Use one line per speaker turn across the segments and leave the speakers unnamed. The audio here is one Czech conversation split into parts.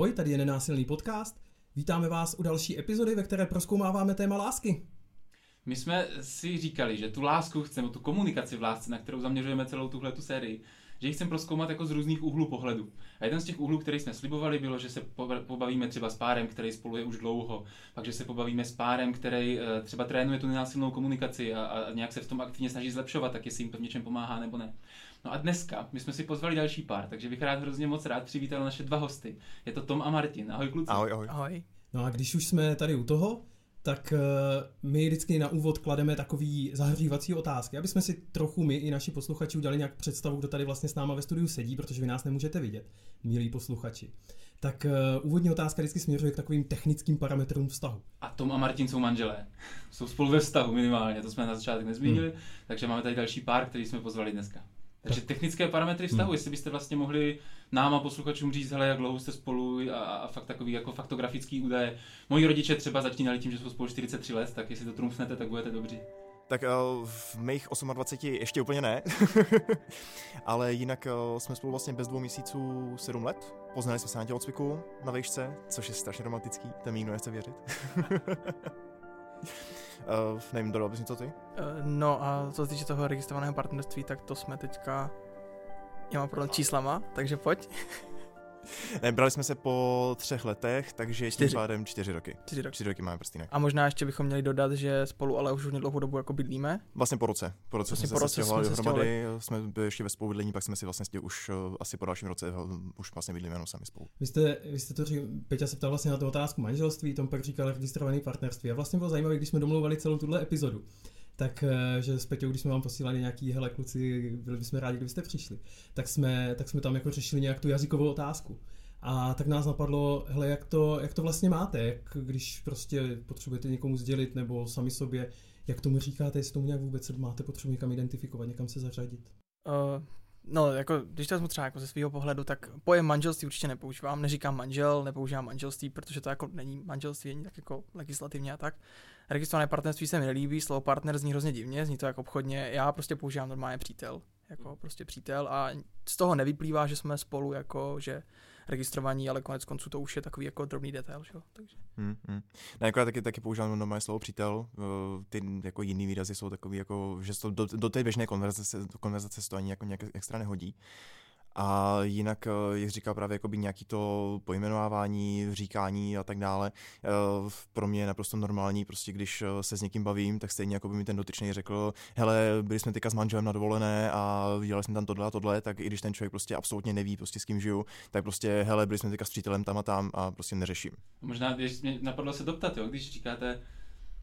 Ahoj, tady je Nenásilný podcast. Vítáme vás u další epizody, ve které proskoumáváme téma lásky.
My jsme si říkali, že tu lásku chceme, tu komunikaci v lásce, na kterou zaměřujeme celou tuhle tu sérii, že ji chceme proskoumat jako z různých úhlů pohledu. A jeden z těch úhlů, který jsme slibovali, bylo, že se pobavíme třeba s párem, který spolu je už dlouho, pak, že se pobavíme s párem, který eh, třeba trénuje tu nenásilnou komunikaci a, a nějak se v tom aktivně snaží zlepšovat, tak jestli jim to v něčem pomáhá nebo ne. No a dneska my jsme si pozvali další pár, takže bych rád hrozně moc rád přivítal naše dva hosty. Je to Tom a Martin. Ahoj kluci.
Ahoj, ahoj.
Ahoj.
No a když už jsme tady u toho, tak uh, my vždycky na úvod klademe takový zahřívací otázky, aby jsme si trochu my i naši posluchači udělali nějak představu, kdo tady vlastně s náma ve studiu sedí, protože vy nás nemůžete vidět, milí posluchači. Tak uh, úvodní otázka vždycky směřuje k takovým technickým parametrům vztahu.
A Tom a Martin jsou manželé. Jsou spolu ve vztahu minimálně, to jsme na začátek nezmínili, hmm. takže máme tady další pár, který jsme pozvali dneska. Takže technické parametry vztahu, hmm. jestli byste vlastně mohli nám a posluchačům říct, hele, jak dlouho jste spolu a, a fakt takový jako faktografický údaje. Moji rodiče třeba začínali tím, že jsou spolu 43 let, tak jestli to trumfnete, tak budete dobří.
Tak uh, v mých 28 ještě úplně ne, ale jinak uh, jsme spolu vlastně bez dvou měsíců 7 let. Poznali jsme se na tělocviku na vejšce, což je strašně romantický, to mi nechce věřit. Uh, nevím, dodal bys něco ty? Uh,
no a co se týče toho registrovaného partnerství, tak to jsme teďka... Já mám problém číslama, takže pojď.
Ne, brali jsme se po třech letech, takže čtyři. tím pádem čtyři roky.
Čtyři roky.
Čtyři roky máme prstínek.
A možná ještě bychom měli dodat, že spolu ale už dlouhou dobu jako bydlíme.
Vlastně po roce. Po roce vlastně jsme po se stěhovali dohromady, jsme byli ještě ve spolubydlení, pak jsme si vlastně už uh, asi po dalším roce uh, už vlastně bydlíme jenom sami spolu.
Vy jste, vy jste to říkal, Peťa se ptal vlastně na tu otázku manželství, Tom pak říkal registrovaný partnerství. A vlastně bylo zajímavé, když jsme domluvali celou tuhle epizodu tak eh, že s Peťou, když jsme vám posílali nějaký, hele kluci, byli bychom rádi, kdybyste přišli, tak jsme, tak jsme tam jako řešili nějak tu jazykovou otázku. A tak nás napadlo, hele, jak to, jak to vlastně máte, jak když prostě potřebujete někomu sdělit nebo sami sobě, jak tomu říkáte, jestli tomu nějak vůbec máte potřebu někam identifikovat, někam se zařadit?
Uh, no, jako, když to vezmu třeba jako ze svého pohledu, tak pojem manželství určitě nepoužívám, neříkám manžel, nepoužívám manželství, protože to jako není manželství, není tak jako legislativně a tak. Registrované partnerství se mi nelíbí, slovo partner zní hrozně divně, zní to jako obchodně, já prostě používám normálně přítel, jako prostě přítel a z toho nevyplývá, že jsme spolu jako, že registrovaní, ale konec konců to už je takový jako drobný detail, že jo? Takže.
Hmm, hmm. Ne, jako já taky, taky používám normálně slovo přítel, ty jako jiný výrazy jsou takový jako, že to do, do té běžné konverzace, konverzace to ani jako nějak extra nehodí. A jinak, eh, jak říkal právě jakoby nějaký to pojmenovávání, říkání a tak dále, eh, pro mě je naprosto normální, prostě když eh, se s někým bavím, tak stejně jako by mi ten dotyčný řekl, hele, byli jsme teďka s manželem na dovolené a dělali jsme tam tohle a tohle, tak i když ten člověk prostě absolutně neví, prostě s kým žiju, tak prostě, hele, byli jsme teďka s přítelem tam a tam a prostě neřeším.
Možná, když mě napadlo se doptat, jo, když říkáte,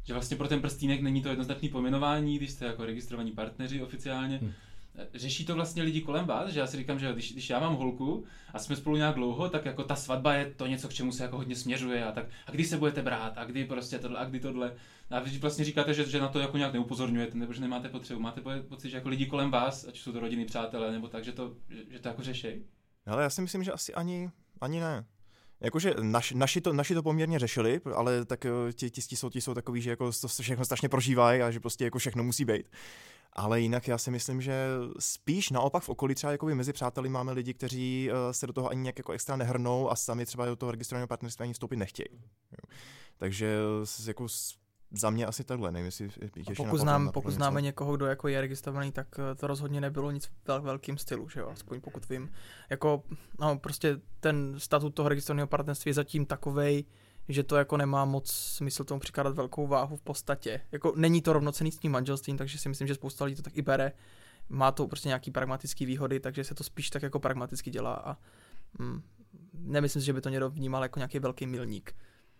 že vlastně pro ten prstínek není to jednoznačné pojmenování, když jste jako registrovaní partneři oficiálně, hmm řeší to vlastně lidi kolem vás, že já si říkám, že když, když já mám holku a jsme spolu nějak dlouho, tak jako ta svatba je to něco, k čemu se jako hodně směřuje a tak a kdy se budete brát a kdy prostě tohle a kdy tohle. A vy vlastně říkáte, že, že na to jako nějak neupozorňujete nebo že nemáte potřebu. Máte pocit, že jako lidi kolem vás, ať jsou to rodiny, přátelé nebo tak, že to, že, že to jako řeší?
Ale já si myslím, že asi ani, ani ne. Jakože naš, naši, to, naši to poměrně řešili, ale tak eh, ti, ti, jsou, ti jsou takový, že jako to všechno strašně prožívají a že prostě jako všechno musí být. Ale jinak já si myslím, že spíš naopak v okolí třeba jakoby mezi přáteli máme lidi, kteří uh, se do toho ani nějak jako extra nehrnou a sami třeba do toho registrovaného partnerství ani vstoupit nechtějí. Takže jako za mě asi takhle, nevím, jestli
ještě pokud, znám, pokud známe někoho, kdo jako je registrovaný, tak eh, to rozhodně nebylo nic vel, velkým stylu, že jo, aspoň pokud vím. Jako, no, prostě ten statut toho registrovaného partnerství je zatím takovej, že to jako nemá moc smysl tomu přikládat velkou váhu v podstatě. Jako není to rovnocený s tím manželstvím, takže si myslím, že spousta lidí to tak i bere. Má to prostě nějaký pragmatický výhody, takže se to spíš tak jako pragmaticky dělá a mm, nemyslím si, že by to někdo vnímal jako nějaký velký milník.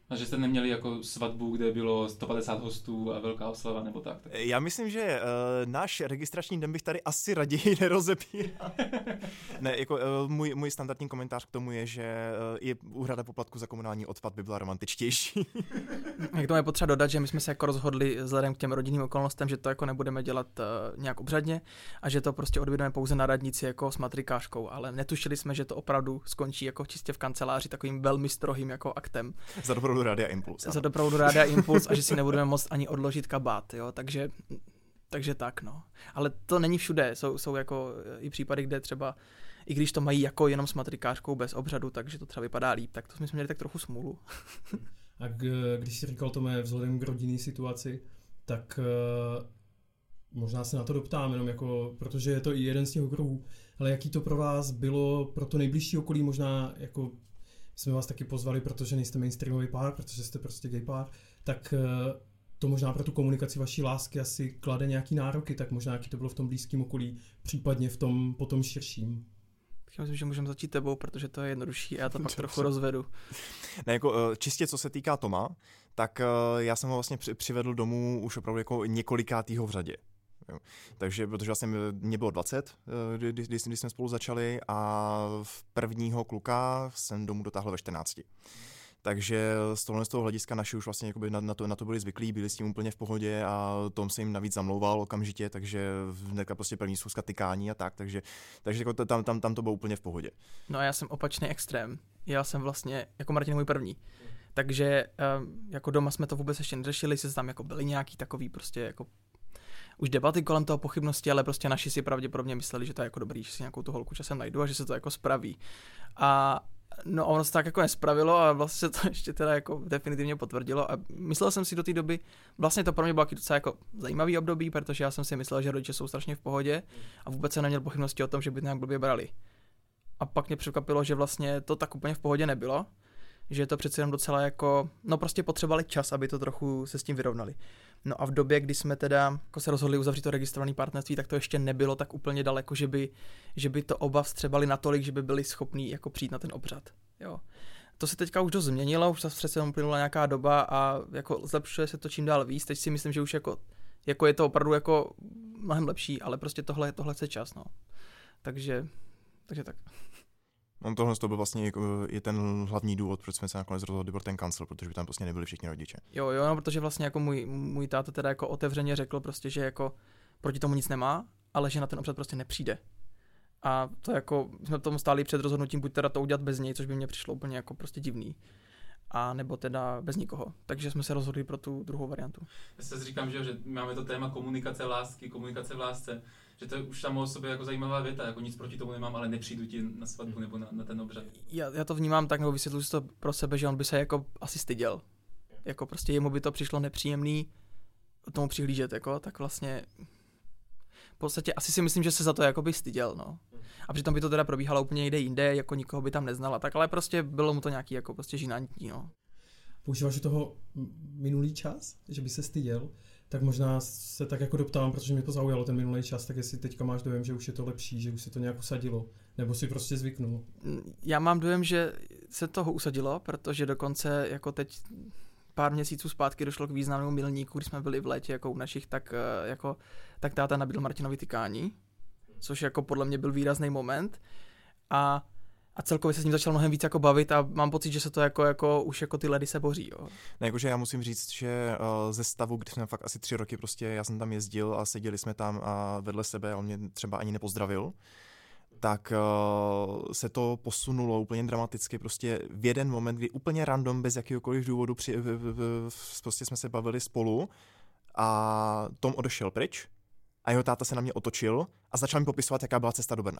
A že jste neměli jako svatbu, kde bylo 150 hostů a velká oslava nebo tak? tak.
Já myslím, že uh, náš registrační den bych tady asi raději nerozepíral. ne, jako uh, můj, můj standardní komentář k tomu je, že uh, je úhrada poplatku za komunální odpad by byla romantičtější.
Jak to je potřeba dodat, že my jsme se jako rozhodli vzhledem k těm rodinným okolnostem, že to jako nebudeme dělat uh, nějak obřadně a že to prostě odvedeme pouze na radnici jako s matrikářkou, ale netušili jsme, že to opravdu skončí jako čistě v kanceláři takovým velmi strohým jako aktem.
Za dobrou doprovodu Rádia Impuls.
Za doprovodu Rádia Impuls a že si nebudeme moct ani odložit kabát, jo, takže, takže tak, no. Ale to není všude, jsou, jsou jako i případy, kde třeba i když to mají jako jenom s matrikářkou bez obřadu, takže to třeba vypadá líp, tak to jsme měli tak trochu smůlu.
A k, když jsi říkal to vzhledem k rodinné situaci, tak uh, možná se na to doptám, jenom jako, protože je to i jeden z těch okruhů, ale jaký to pro vás bylo pro to nejbližší okolí, možná jako jsme vás taky pozvali, protože nejste mainstreamový pár, protože jste prostě gay pár, tak uh, to možná pro tu komunikaci vaší lásky asi klade nějaký nároky, tak možná jaký to bylo v tom blízkém okolí, případně v tom potom širším.
Já myslím, že můžeme začít tebou, protože to je jednodušší a já to pak trochu rozvedu.
Ne, jako eh, čistě co se týká Toma, tak eh, já jsem ho vlastně přivedl domů už opravdu jako několikátýho v řadě. Jo. Takže, protože vlastně mě bylo 20, eh, když, když, když jsme spolu začali a v prvního kluka jsem domů dotáhl ve 14. Takže z tohohle z toho hlediska naši už vlastně na, na, to, na to byli zvyklí, byli s tím úplně v pohodě a Tom se jim navíc zamlouval okamžitě, takže hnedka prostě první schůzka tykání a tak, takže, takže jako tam, tam, tam to bylo úplně v pohodě.
No a já jsem opačný extrém. Já jsem vlastně, jako Martin můj první. Takže jako doma jsme to vůbec ještě neřešili, se tam jako byly nějaký takový prostě jako už debaty kolem toho pochybnosti, ale prostě naši si pravděpodobně mysleli, že to je jako dobrý, že si nějakou tu holku časem najdu a že se to jako spraví. A No ono se tak jako nespravilo a vlastně se to ještě teda jako definitivně potvrdilo a myslel jsem si do té doby, vlastně to pro mě bylo docela jako zajímavý období, protože já jsem si myslel, že rodiče jsou strašně v pohodě a vůbec jsem neměl pochybnosti o tom, že by nějak blbě brali. A pak mě překvapilo, že vlastně to tak úplně v pohodě nebylo, že to přece jenom docela jako, no prostě potřebovali čas, aby to trochu se s tím vyrovnali. No a v době, kdy jsme teda jako se rozhodli uzavřít to registrované partnerství, tak to ještě nebylo tak úplně daleko, že by, že by to oba vstřebali natolik, že by byli schopní jako přijít na ten obřad. Jo. To se teďka už dost změnilo, už se přece uplynula nějaká doba a jako zlepšuje se to čím dál víc. Teď si myslím, že už jako, jako je to opravdu jako mnohem lepší, ale prostě tohle, tohle chce čas, no. Takže, takže tak.
On tohle to byl vlastně jako, je ten hlavní důvod, proč jsme se nakonec rozhodli pro ten kancel, protože by tam prostě nebyli všichni rodiče.
Jo, jo, no, protože vlastně jako můj, můj táta teda jako otevřeně řekl prostě, že jako proti tomu nic nemá, ale že na ten obřad prostě nepřijde. A to jako, jsme tomu stáli před rozhodnutím, buď teda to udělat bez něj, což by mě přišlo úplně jako prostě divný a nebo teda bez nikoho. Takže jsme se rozhodli pro tu druhou variantu.
Já se říkám, že, že máme to téma komunikace lásky, komunikace v lásce, že to je už samo o sobě jako zajímavá věta, jako nic proti tomu nemám, ale nepřijdu ti na svatbu nebo na, na ten obřad.
Já, já to vnímám tak, nebo vysvětluji si to pro sebe, že on by se jako asi styděl. Jako prostě jemu by to přišlo nepříjemný tomu přihlížet, jako, tak vlastně v podstatě asi si myslím, že se za to jako by styděl, no. A přitom by to teda probíhalo úplně někde jinde, jako nikoho by tam neznala, tak ale prostě bylo mu to nějaký jako prostě žinantní, no.
Používáš toho minulý čas, že by se styděl, tak možná se tak jako doptám, protože mě to zaujalo ten minulý čas, tak jestli teďka máš dojem, že už je to lepší, že už se to nějak usadilo, nebo si prostě zvyknul.
Já mám dojem, že se toho usadilo, protože dokonce jako teď pár měsíců zpátky došlo k významnému milníku, když jsme byli v létě jako u našich, tak, eh, jako, tak táta nabídl Martinovi tykání, což jako podle mě byl výrazný moment. A a celkově se s ním začal mnohem víc jako bavit a mám pocit, že se to jako, jako už jako ty ledy se boří. Jo.
Ne, jakože já musím říct, že uh, ze stavu, kdy jsme fakt asi tři roky prostě, já jsem tam jezdil a seděli jsme tam a vedle sebe on mě třeba ani nepozdravil, tak uh, se to posunulo úplně dramaticky prostě v jeden moment, kdy úplně random, bez jakýhokoliv důvodu při, v, v, v, prostě jsme se bavili spolu a Tom odešel pryč a jeho táta se na mě otočil a začal mi popisovat, jaká byla cesta do Brna.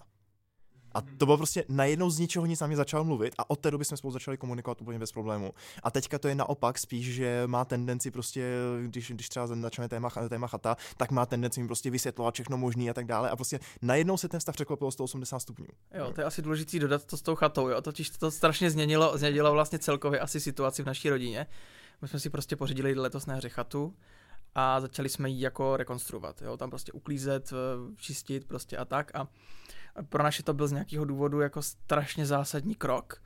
A to bylo prostě najednou z ničeho nic na mě začal mluvit a od té doby jsme spolu začali komunikovat úplně bez problému. A teďka to je naopak spíš, že má tendenci prostě, když, když třeba začne téma, téma chata, tak má tendenci mi prostě vysvětlovat všechno možné a tak dále. A prostě najednou se ten stav překlopil 180 stupňů.
Jo, to je asi důležité dodat to s tou chatou, jo. Totiž to strašně změnilo, změnilo vlastně celkově asi situaci v naší rodině. My jsme si prostě pořídili letos na hře chatu a začali jsme ji jako rekonstruovat, jo, tam prostě uklízet, eh, čistit prostě a tak a pro naše to byl z nějakého důvodu jako strašně zásadní krok,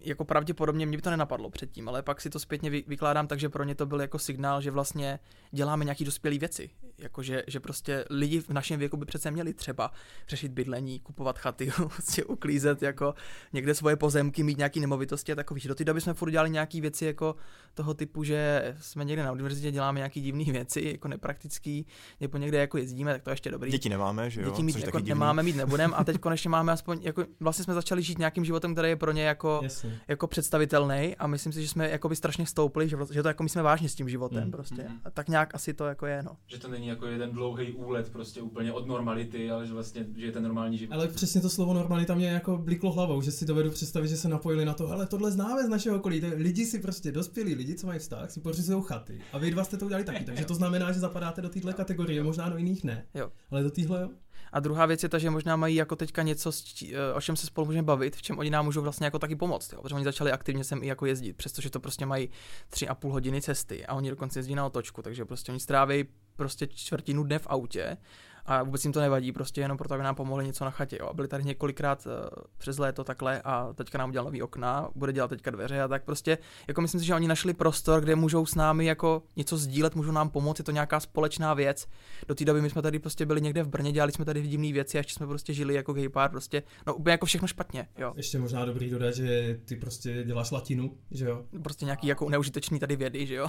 jako pravděpodobně mě by to nenapadlo předtím, ale pak si to zpětně vykládám tak, že pro ně to byl jako signál, že vlastně děláme nějaký dospělé věci. Jako že, že prostě lidi v našem věku by přece měli třeba řešit bydlení, kupovat chaty, prostě uklízet jako někde svoje pozemky, mít nějaké nemovitosti a takový. Do té doby jsme furt dělali nějaké věci jako toho typu, že jsme někde na univerzitě děláme nějaké divné věci, jako nepraktický, nebo někde jako jezdíme, tak to ještě dobrý.
Děti nemáme, že jo?
Děti mít jako nemáme, mít nebudeme a teď konečně máme aspoň, jako vlastně jsme začali žít nějakým životem, který je pro ně jako Jasně jako představitelný a myslím si, že jsme jako by strašně stoupli, že, že to jako my jsme vážně s tím životem mm, prostě. Mm. A tak nějak asi to jako je, no.
Že to není jako jeden dlouhý úlet prostě úplně od normality, ale že vlastně že je ten normální život.
Ale přesně to slovo normalita mě jako bliklo hlavou, že si dovedu představit, že se napojili na to, ale tohle známe z našeho okolí. Lidi si prostě dospělí, lidi, co mají vztah, si pořizují chaty. A vy dva jste to udělali taky, takže to znamená, že zapadáte do téhle kategorie, možná do jiných ne.
Jo.
Ale do téhle jo.
A druhá věc je ta, že možná mají jako teďka něco, eh, o čem se spolu můžeme bavit, v čem oni nám můžou vlastně jako taky pomoct. Jo? Protože oni začali aktivně sem i jako jezdit, přestože to prostě mají tři a půl hodiny cesty a oni dokonce jezdí na otočku, takže prostě oni stráví prostě čtvrtinu dne v autě a vůbec jim to nevadí, prostě jenom proto, aby nám pomohli něco na chatě. Jo. A byli tady několikrát uh, přes léto takhle a teďka nám udělal nový okna, bude dělat teďka dveře a tak prostě, jako myslím si, že oni našli prostor, kde můžou s námi jako něco sdílet, můžou nám pomoct, je to nějaká společná věc. Do té doby my jsme tady prostě byli někde v Brně, dělali jsme tady divné věci a ještě jsme prostě žili jako gay pár, prostě, no úplně jako všechno špatně, jo.
Ještě možná dobrý dodat, že ty prostě děláš latinu, že jo.
Prostě nějaký jako neužitečný tady vědy, že jo.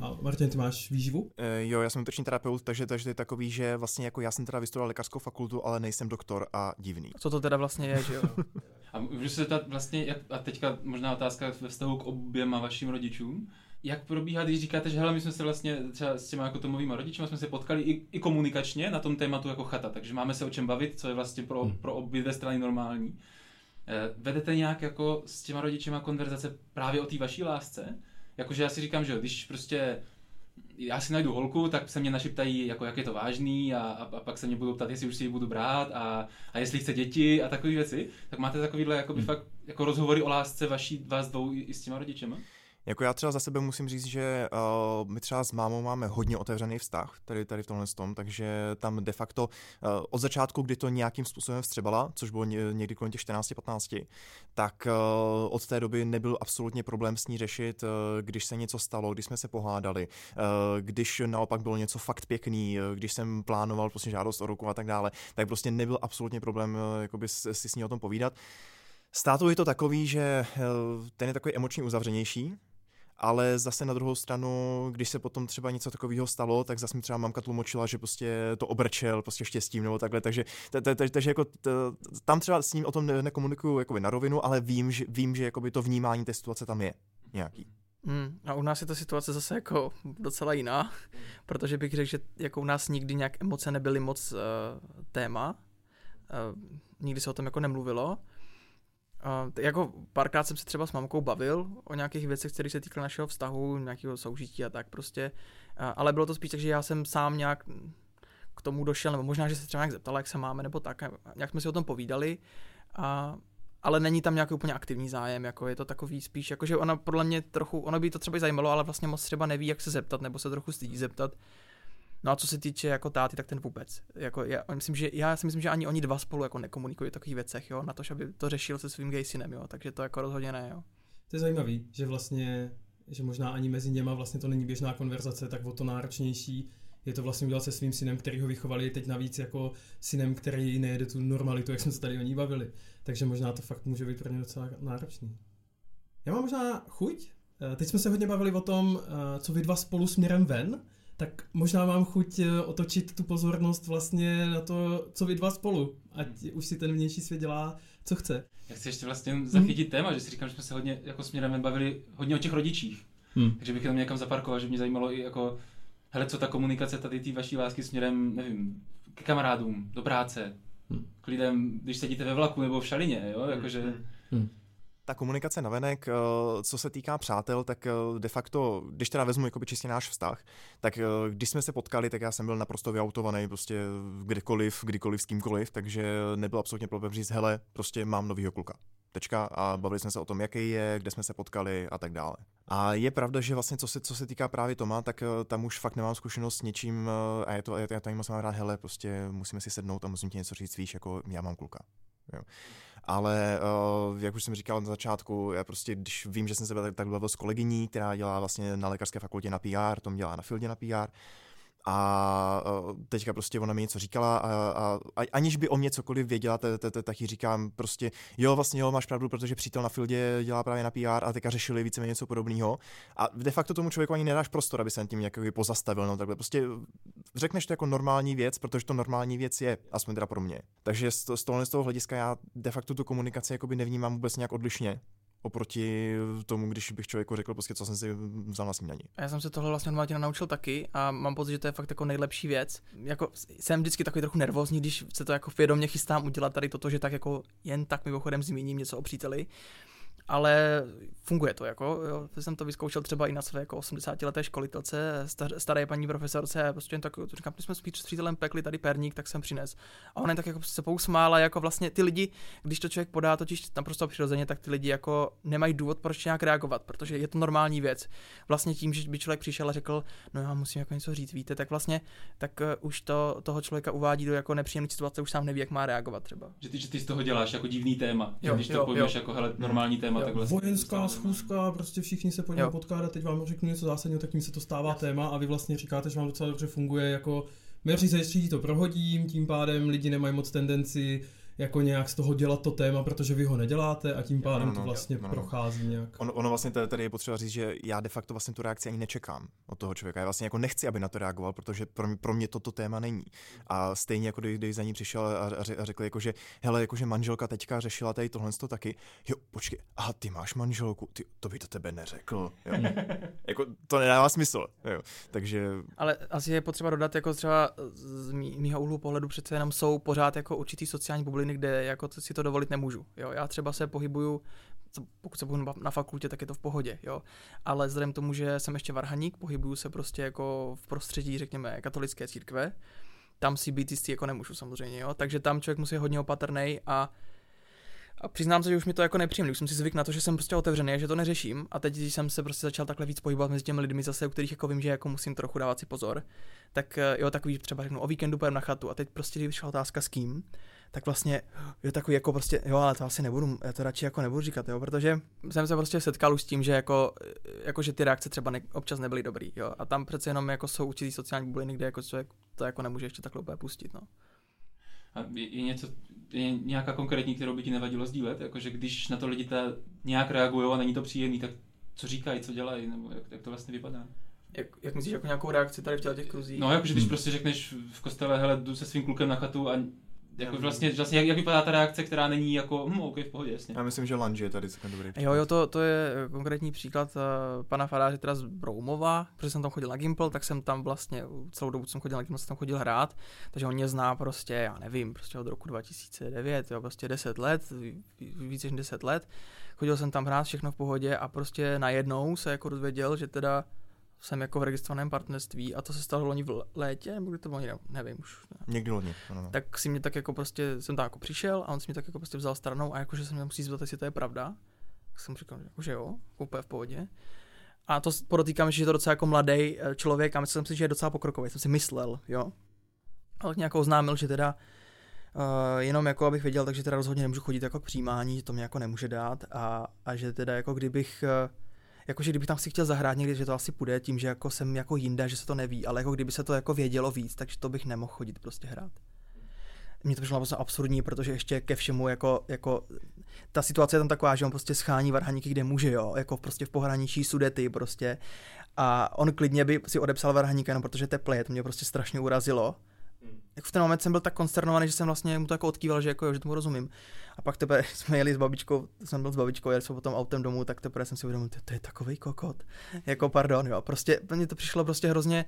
A Martin, ty máš výživu?
E, jo, já jsem nutriční terapeut, takže, takže to je takový, že vlastně jako já jsem teda vystudoval lékařskou fakultu, ale nejsem doktor a divný.
Co to teda vlastně je, že jo.
A můžu se zeptat vlastně, jak, a teďka možná otázka ve vztahu k oběma vašim rodičům, jak probíhá, když říkáte, že hele, my jsme se vlastně třeba s těma jako tomovými rodiči jsme se potkali i, i komunikačně na tom tématu jako chata, takže máme se o čem bavit, co je vlastně pro,
Hmm.
pro obě dvě strany normální. Eh, Vedete nějak jako s těma rodičema konverzace právě o té vaší lásce? Jakože já si říkám, že jo, když prostě já si najdu holku, tak se mě naši ptají, jako jak je to vážný a, a, a pak se mě budou ptát, jestli už si ji budu brát a, a jestli chce děti a takové věci. Tak máte takovýhle jakoby
Hmm.
fakt jako rozhovory o lásce vaší, vás dvou i, i s těma rodičema?
Jako já třeba za sebe musím říct, že uh, my třeba s mámou máme hodně otevřený vztah tady, tady v tomhle tom, takže tam de facto uh, od začátku, kdy to nějakým způsobem vstřebala, což bylo ně, někdy kolem těch 14-15, tak uh, od té doby nebyl absolutně problém s ní řešit, uh, když se něco stalo, když jsme se pohádali, uh, když naopak bylo něco fakt pěkný, uh, když jsem plánoval prostě žádost o ruku a tak dále, tak prostě nebyl absolutně problém uh, si, s ní o tom povídat. S tátou je to takový, že ten je takový emočně uzavřenější, ale zase na druhou stranu, když se potom třeba něco takového stalo, tak zase mi třeba mamka tlumočila, že prostě to obrčel prostě štěstím nebo takhle, takže, jako tam třeba s ním o tom ne- nekomunikuju jakoby na rovinu, ale vím, že, vím, že jakoby to vnímání té situace tam je nějaký.
Hmm. A u nás je ta situace zase jako docela jiná, protože bych řekl, že jako u nás nikdy nějak emoce nebyly moc uh, téma, uh, nikdy se o tom jako nemluvilo. Uh, jako párkrát jsem se třeba s mamkou bavil o nějakých věcech, které se týkaly našeho vztahu, nějakého soužití a tak prostě, uh, ale bylo to spíš tak, že já jsem sám nějak k tomu došel, nebo možná, že se třeba nějak zeptala, jak se máme, nebo tak, nějak jsme si o tom povídali, a, ale není tam nějaký úplně aktivní zájem, jako je to takový spíš, jako že ona podle mě trochu, ono by to třeba zajímalo, ale vlastně moc třeba neví, jak se zeptat, nebo se trochu stydí zeptat. No a co se týče jako táty, tak ten vůbec. Jako já, myslím, že, já si myslím, že ani oni dva spolu jako nekomunikují o takových věcech, jo, na to, aby to řešil se svým gay synem, jo, takže to jako rozhodně ne, jo.
To je zajímavý, že vlastně, že možná ani mezi něma vlastně to není běžná konverzace, tak o to náročnější je to vlastně udělat se svým synem, který ho vychovali teď navíc jako synem, který nejede tu normalitu, jak jsme se tady o ní bavili. Takže možná to fakt může být pro ně docela náročný. Já mám možná chuť. Eh, Teď jsme se hodně bavili o tom, eh, co vy dva spolu směrem ven, tak možná mám chuť eh, otočit tu pozornost vlastně na to, co vy dva spolu. Ať už si ten vnější svět dělá, co chce.
Já chci ještě vlastně zachytit téma, že si říkám, že jsme se hodně jako směrem bavili hodně o těch rodičích.
Hmm.
Takže bych jenom někam zaparkoval, že mě zajímalo i jako, hele, co ta komunikace tady té vaší lásky směrem, nevím, k kamarádům, do práce,
Hmm.
k lidem, když sedíte ve vlaku nebo v šalině, jo, jakože...
Ta komunikace navenek, eh, co se týká přátel, tak eh, de facto, když teda vezmu jakoby čistě náš vztah, tak eh, když jsme se potkali, tak já jsem byl naprosto vyautovaný prostě kdekoliv, kdykoliv s kýmkoliv, takže nebyl absolutně problém říct, hele, prostě mám novýho kluka. Tečka a bavili jsme se o tom, jaký je, kde jsme se potkali a tak dále. A je pravda, že vlastně co se, co se týká právě Toma, tak tam už fakt nemám zkušenost s něčím eh, a je to, já tam moc mám rád, hele, prostě musíme si sednout a musím ti něco říct, víš, jako já mám kluka. Jo. Ale uh, jak už jsem říkal na začátku, já prostě, když vím, že jsem se tak, tak bavil s kolegyní, která dělá vlastně na lékařské fakultě na PR, Tom dělá na fieldě na PR, a teďka prostě ona mi něco říkala a, a, a aniž by o mě cokoliv věděla, te- te- te- tak jí říkám prostě, jo, vlastně jo, máš pravdu, protože přítel na fieldě dělá právě na PR a teďka řešili víceméně něco podobného. A de facto tomu člověku ani nedáš prostor, aby se tím nějak pozastavil, no takhle prostě řekneš to jako normální věc, protože to normální věc je, aspoň teda pro mě. Takže z, z z toho hlediska já de facto tu komunikaci jakoby nevnímám vůbec nějak odlišně oproti tomu, když bych člověku řekl, prostě, co jsem si vzal na snídaní.
Já jsem se tohle vlastně od Martina naučil taky a mám pocit, že to je fakt jako nejlepší věc. Jako jsem vždycky takový trochu nervózní, když se to jako vědomě chystám udělat tady toto, že tak jako jen tak mimochodem zmíním něco o příteli ale funguje to, jako, jo. jsem to vyzkoušel třeba i na své jako 80 leté školitelce, staré paní profesorce, prostě jen tak, to říkám, když jsme s přítelem pekli tady perník, tak jsem přines. A ona tak jako se pousmála, jako vlastně ty lidi, když to člověk podá totiž naprosto přirozeně, tak ty lidi jako nemají důvod, proč nějak reagovat, protože je to normální věc. Vlastně tím, že by člověk přišel a řekl, no já musím jako něco říct, víte, tak vlastně tak uh, už to toho člověka uvádí do jako nepříjemné situace, už sám neví, jak má reagovat třeba.
Že ty, že ty z toho děláš jako divný téma,
jo,
když to
jo,
pojmeš jako hele, normální téma,
jo,
tak vlastně
Vojenská schůzka, prostě všichni se po něm potkáte, teď vám řeknu něco zásadního, tak tím se to stává yes. téma a vy vlastně říkáte, že vám docela dobře funguje jako Měří se to prohodím, tím pádem lidi nemají moc tendenci jako nějak z toho dělat to téma, protože vy ho neděláte a tím pádem no, no, to vlastně no, no. prochází nějak.
Ono, ono vlastně tady je potřeba říct, že já de facto vlastně tu reakci ani nečekám od toho člověka. Já vlastně jako nechci, aby na to reagoval, protože pro mě, pro mě toto téma není. A stejně jako když, když za ní přišel a, a řekl, jako, že hele, jako, že manželka teďka řešila tady tohle to taky. Jo, počkej, aha, ty máš manželku, ty, to by to tebe neřekl. Jo. jako, to nedává smysl. Jo. Takže...
Ale asi je potřeba dodat, jako třeba z mýho úhlu pohledu přece jenom jsou pořád jako určitý sociální bubliny bubliny, kde jako si to dovolit nemůžu. Jo? Já třeba se pohybuju, pokud se pohybuju na fakultě, tak je to v pohodě, jo. Ale vzhledem tomu, že jsem ještě varhaník, pohybuju se prostě jako v prostředí, řekněme, katolické církve, tam si být jistý jako nemůžu samozřejmě, jo. Takže tam člověk musí hodně opatrný a a přiznám se, že už mi to jako nepříjemný, už jsem si zvyk na to, že jsem prostě otevřený, že to neřeším. A teď, když jsem se prostě začal takhle víc pohybovat mezi těmi lidmi zase, u kterých jako vím, že jako musím trochu dávat si pozor, tak jo, takový třeba řeknu, o víkendu pojem na chatu a teď prostě, když otázka s kým, tak vlastně je takový jako prostě, jo, ale to asi nebudu, já to radši jako nebudu říkat, jo, protože jsem se prostě setkal už s tím, že jako, jako že ty reakce třeba ne, občas nebyly dobrý, jo, a tam přece jenom jako jsou určitý sociální bubliny, kde jako člověk to jako nemůže ještě takhle úplně pustit, no.
A je, je něco, je nějaká konkrétní, kterou by ti nevadilo sdílet? Jakože když na to lidi ta nějak reagují a není to příjemný, tak co říkají, co dělají, nebo jak, jak to vlastně vypadá?
Jak, jak myslíš, jako nějakou reakci tady v těch kruzích?
No, jakože když hmm. prostě řekneš v kostele, hele, jdu se svým klukem na chatu a jako vlastně, vlastně jak, jak, vypadá ta reakce, která není jako, hm, OK, v pohodě, jasně.
Já myslím, že Lange je tady celkem dobrý
příklad. Jo, jo, to, to je konkrétní příklad uh, pana Faráře teda z Broumova, protože jsem tam chodil na Gimple, tak jsem tam vlastně celou dobu, jsem chodil na Gimple, jsem tam chodil hrát, takže on mě zná prostě, já nevím, prostě od roku 2009, jo, prostě 10 let, více než 10 let. Chodil jsem tam hrát, všechno v pohodě a prostě najednou se jako dozvěděl, že teda jsem jako v registrovaném partnerství a to se stalo loni v létě, nebo kdy to bylo, nevím už.
Ne. Někdy loni. Ano, ano.
Tak si mě tak jako prostě, jsem tam jako přišel a on si mě tak jako prostě vzal stranou a jakože jsem mě musí zeptat, jestli to je pravda. Tak jsem říkal, že, jako, že jo, úplně v pohodě. A to podotýkám, že je to docela jako mladý eh, člověk a myslel jsem si, že je docela pokrokový, jsem si myslel, jo. Ale nějakou oznámil, že teda Uh, jenom jako abych věděl, takže teda rozhodně nemůžu chodit jako k přijímání, že to mě jako nemůže dát a, a že teda jako kdybych uh, jakože kdybych tam si chtěl zahrát někdy, že to asi půjde tím, že jako jsem jako jinde, že se to neví, ale jako kdyby se to jako vědělo víc, takže to bych nemohl chodit prostě hrát. Mně to přišlo prostě absurdní, protože ještě ke všemu jako, jako ta situace je tam taková, že on prostě schání varhaníky, kde může, jo, jako prostě v pohraničí sudety prostě. A on klidně by si odepsal varhaníka, jenom protože teple, to mě prostě strašně urazilo jako v ten moment jsem byl tak konsternovaný, že jsem vlastně mu to jako odkýval, že, jako, že tomu rozumím. A pak teprve jsme jeli s babičkou, jsem byl s babičkou, jeli jsme potom autem domů, tak teprve jsem si uvědomil, to je takový kokot. jako pardon, jo. Prostě mně to přišlo prostě hrozně,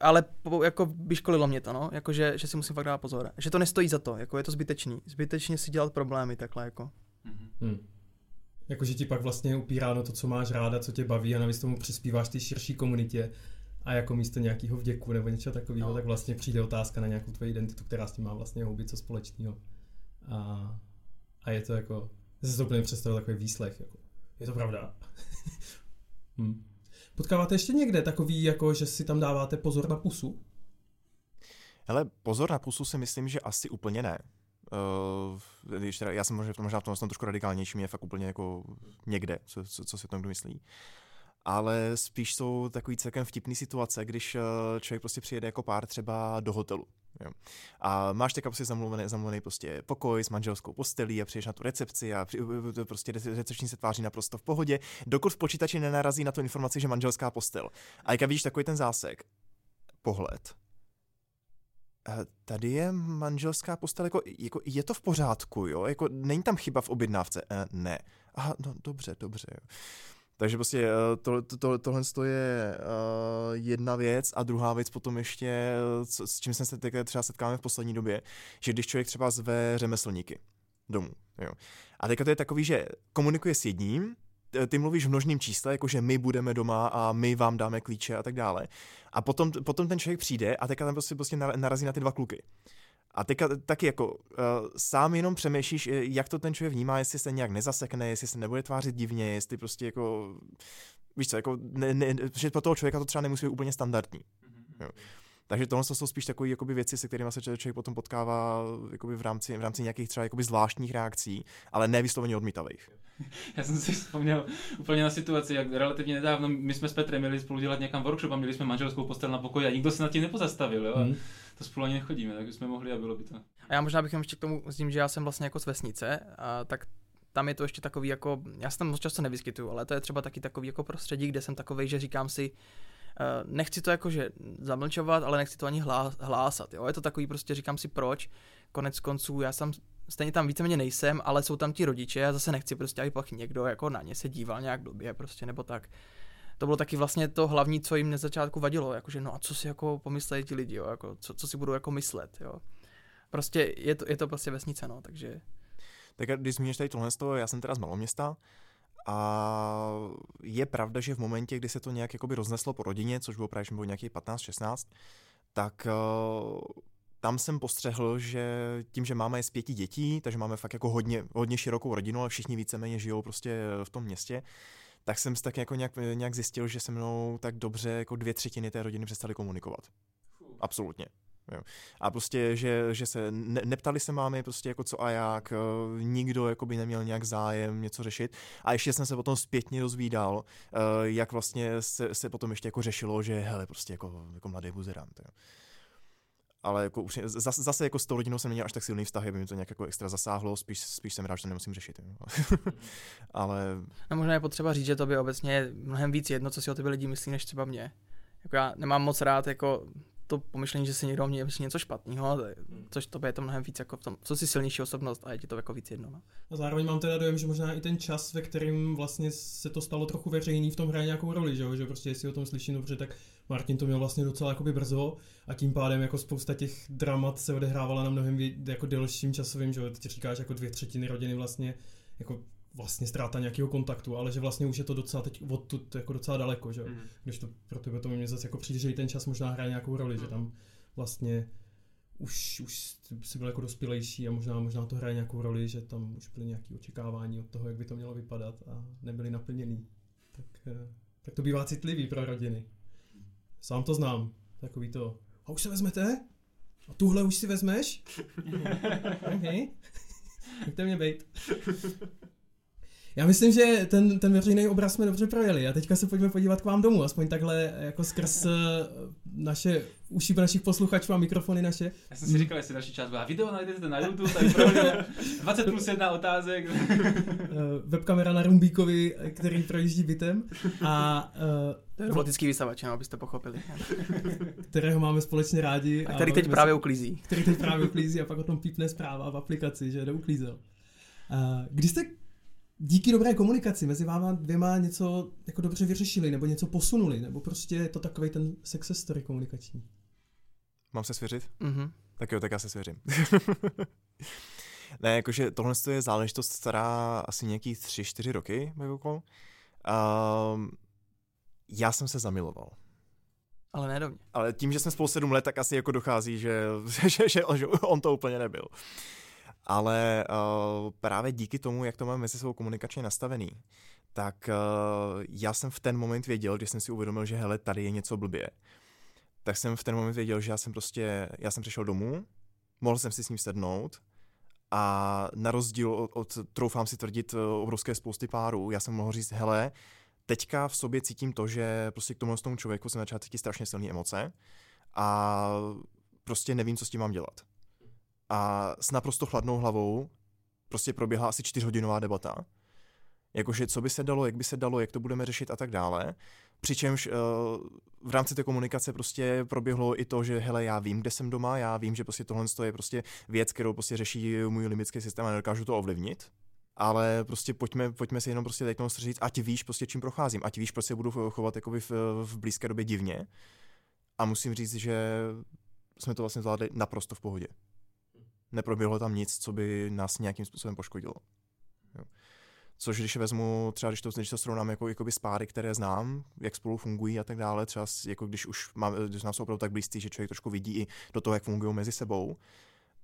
ale jako vyškolilo mě to, no, jako že, že si musím fakt dát pozor. Že to nestojí za to, jako je to zbytečný. Zbytečně si dělat problémy takhle, jako.
Hmm. Jakože ti pak vlastně upíráno to, co máš ráda, co tě baví a navíc tomu přispíváš ty širší komunitě a jako místo nějakého vděku nebo něčeho takového, no. tak vlastně přijde otázka na nějakou tvoji identitu, která s tím má vlastně houby co společného. A, a je to jako, zase to úplně představil takový výslech, jako, je to pravda. hm. Potkáváte ještě někde takový, jako, že si tam dáváte pozor na pusu?
Hele, pozor na pusu si myslím, že asi úplně ne. Uh, když teda, já jsem možná, možná v tom trošku radikálnější, mě fakt úplně jako někde, co, co, co si o tom kdo myslí. Ale spíš jsou takový celkem vtipný situace, když eh, člověk prostě přijede jako pár třeba do hotelu. Jo. A máš teďka prostě zamluvený, zamluvený prostě pokoj s manželskou postelí a přijdeš na tu recepci a při, prostě recepční se tváří naprosto v pohodě, dokud v počítači nenarazí na tu informaci, že manželská postel. A jak vidíš takový ten zásek, pohled, tady je manželská postel, jako, jako je to v pořádku, jo? Jako není tam chyba v objednávce? E, ne. Aha, no dobře, dobře, jo. Takže prostě to, to, to, tohle je uh, jedna věc a druhá věc potom ještě, co, s čím jsme se teď třeba setkáme v poslední době, že když člověk třeba zve řemeslníky domů, jo. A teďka to je takový, že komunikuje s jedním, ty mluvíš v množným čísle, jakože my budeme doma a my vám dáme klíče a tak dále. A potom, potom ten člověk přijde a teďka tam prostě, prostě narazí na ty dva kluky. A teďka taky jako uh, sám jenom přemýšlíš, eh, jak to ten člověk vnímá, jestli se nějak nezasekne, jestli se nebude tvářit divně, jestli prostě jako, víš co, jako, ne, ne, že pro toho člověka to třeba nemusí být úplně standardní. Mm-hmm. Jo. Takže tohle jsou spíš takové jakoby, věci, se kterými se člověk potom potkává jakoby, v, rámci, v rámci nějakých třeba jakoby, zvláštních reakcí, ale ne vysloveně odmítavých.
Já jsem si vzpomněl úplně na situaci, jak relativně nedávno my jsme s Petrem měli spolu dělat někam workshop a měli jsme manželskou postel na pokoji a nikdo se nad tím nepozastavil. Jo? Hmm. To spolu ani nechodíme, tak jsme mohli a bylo by to.
A já možná bych ještě k tomu s tím, že já jsem vlastně jako z vesnice, a tak tam je to ještě takový jako, já se tam moc často nevyskytuju, ale to je třeba taky takový jako prostředí, kde jsem takový, že říkám si, nechci to jakože zamlčovat, ale nechci to ani hlásat. Jo? Je to takový, prostě říkám si proč. Konec konců, já jsem stejně tam víceméně nejsem, ale jsou tam ti rodiče a zase nechci prostě, aby pak někdo jako na ně se díval nějak blbě, prostě nebo tak. To bylo taky vlastně to hlavní, co jim na začátku vadilo, jakože no a co si jako pomyslejí ti lidi, jo? Jako, co, co si budou jako myslet, jo. Prostě je to, je to prostě vesnice, no, takže...
Tak když zmíníš tady tohle, já jsem teda z maloměsta, a je pravda, že v momentě, kdy se to nějak jakoby rozneslo po rodině, což bylo právě, že bylo nějakých 15-16, tak uh, tam jsem postřehl, že tím, že máme z pěti dětí, takže máme fakt jako hodně, hodně širokou rodinu, ale všichni víceméně žijou prostě v tom městě, tak jsem si tak jako nějak, nějak zjistil, že se mnou tak dobře jako dvě třetiny té rodiny přestali komunikovat. Absolutně. Jo. A prostě, že, že se ne, neptali se mámy prostě jako co a jak, eh, nikdo jako by neměl nějak zájem něco řešit. A ještě jsem se potom zpětně dozvídal, eh, jak vlastně se, se potom ještě jako řešilo, že hele, prostě jako, jako mladý buzerant. Jo. Ale jako už, zase, zase jako s tou rodinou jsem neměl až tak silný vztah, aby mi to nějak jako extra zasáhlo, spíš, spíš jsem rád, že to nemusím řešit. Ale...
No možná je potřeba říct, že to by obecně je mnohem víc jedno, co si o tebe lidi myslí, než třeba mě. Jako já nemám moc rád jako to pomyšlení, že si někdo mě myslí něco špatného, hmm. což to je to mnohem víc jako v tom, co si silnější osobnost a je ti to jako víc jedno. No.
A zároveň mám teda dojem, že možná i ten čas, ve kterým vlastně se to stalo trochu veřejný, v tom hraje nějakou roli, že, jo? že prostě jestli o tom slyším dobře, tak Martin to měl vlastně docela jakoby brzo a tím pádem jako spousta těch dramat se odehrávala na mnohem jako delším časovým, že jo? Teď říkáš jako dvě třetiny rodiny vlastně jako vlastně ztráta nějakého kontaktu, ale že vlastně už je to docela teď odtud jako docela daleko, že? Mm. Když to pro tebe to mě zase jako přijde, že i ten čas možná hraje nějakou roli, mm. že tam vlastně už, už si byl jako dospělejší a možná, možná to hraje nějakou roli, že tam už byly nějaké očekávání od toho, jak by to mělo vypadat a nebyly naplněný. Tak, eh, tak to bývá citlivý pro rodiny. Sám to znám. Takový to, a už se vezmete? A tuhle už si vezmeš? OK. Nechte mě být. Já myslím, že ten, ten veřejný obraz jsme dobře projeli a teďka se pojďme podívat k vám domů, aspoň takhle jako skrz eh, naše uši našich posluchačů a mikrofony naše.
Já jsem si říkal, jestli další část byla video, najdete na YouTube, tady projeli 20 plus 1 otázek.
Eh, webkamera na Rumbíkovi, který projíždí bytem a
uh, robotický vysavač, no, abyste pochopili.
kterého máme společně rádi.
A který a teď právě uklízí.
Který teď právě uklízí a pak o tom pípne zpráva v aplikaci, že neuklízel. Uh, když jste díky dobré komunikaci mezi váma dvěma něco jako dobře vyřešili, nebo něco posunuli, nebo prostě je to takový ten success story komunikační.
Mám se svěřit? Mm-hmm. Tak jo, tak já se svěřím. ne, jakože tohle je záležitost stará asi nějaký tři, čtyři roky, um, já jsem se zamiloval.
Ale ne do mě.
Ale tím, že jsme spolu sedm let, tak asi jako dochází, že, že, že, že on to úplně nebyl ale uh, právě díky tomu, jak to máme mezi svou komunikačně nastavený, tak uh, já jsem v ten moment věděl, když jsem si uvědomil, že hele, tady je něco blbě, tak jsem v ten moment věděl, že já jsem prostě, já jsem přišel domů, mohl jsem si s ním sednout a na rozdíl od, od troufám si tvrdit, eh, obrovské spousty párů, já jsem mohl říct, hele, teďka v sobě cítím to, že prostě k tomu, tomu člověku jsem začal cítit strašně silné emoce a prostě nevím, co s tím mám dělat a s naprosto chladnou hlavou prostě proběhla asi čtyřhodinová debata. Jakože co by se dalo, jak by se dalo, jak to budeme řešit a tak dále. Přičemž uh, v rámci té komunikace prostě proběhlo i to, že hele, já vím, kde jsem doma, já vím, že prostě tohle je prostě věc, kterou prostě řeší můj limbický systém a nedokážu to ovlivnit. Ale prostě pojďme, pojďme si jenom prostě teď říct, ať víš prostě čím procházím, ať víš, prostě budu chovat jakoby v, v blízké době divně. A musím říct, že jsme to vlastně zvládli naprosto v pohodě. Neproběhlo tam nic, co by nás nějakým způsobem poškodilo. Jo. Což když vezmu, třeba když to, když to srovnám jako, jako s páry, které znám, jak spolu fungují a tak dále, třeba jako když už mám, když nám jsou opravdu tak blízcí, že člověk trošku vidí i do toho, jak fungují mezi sebou,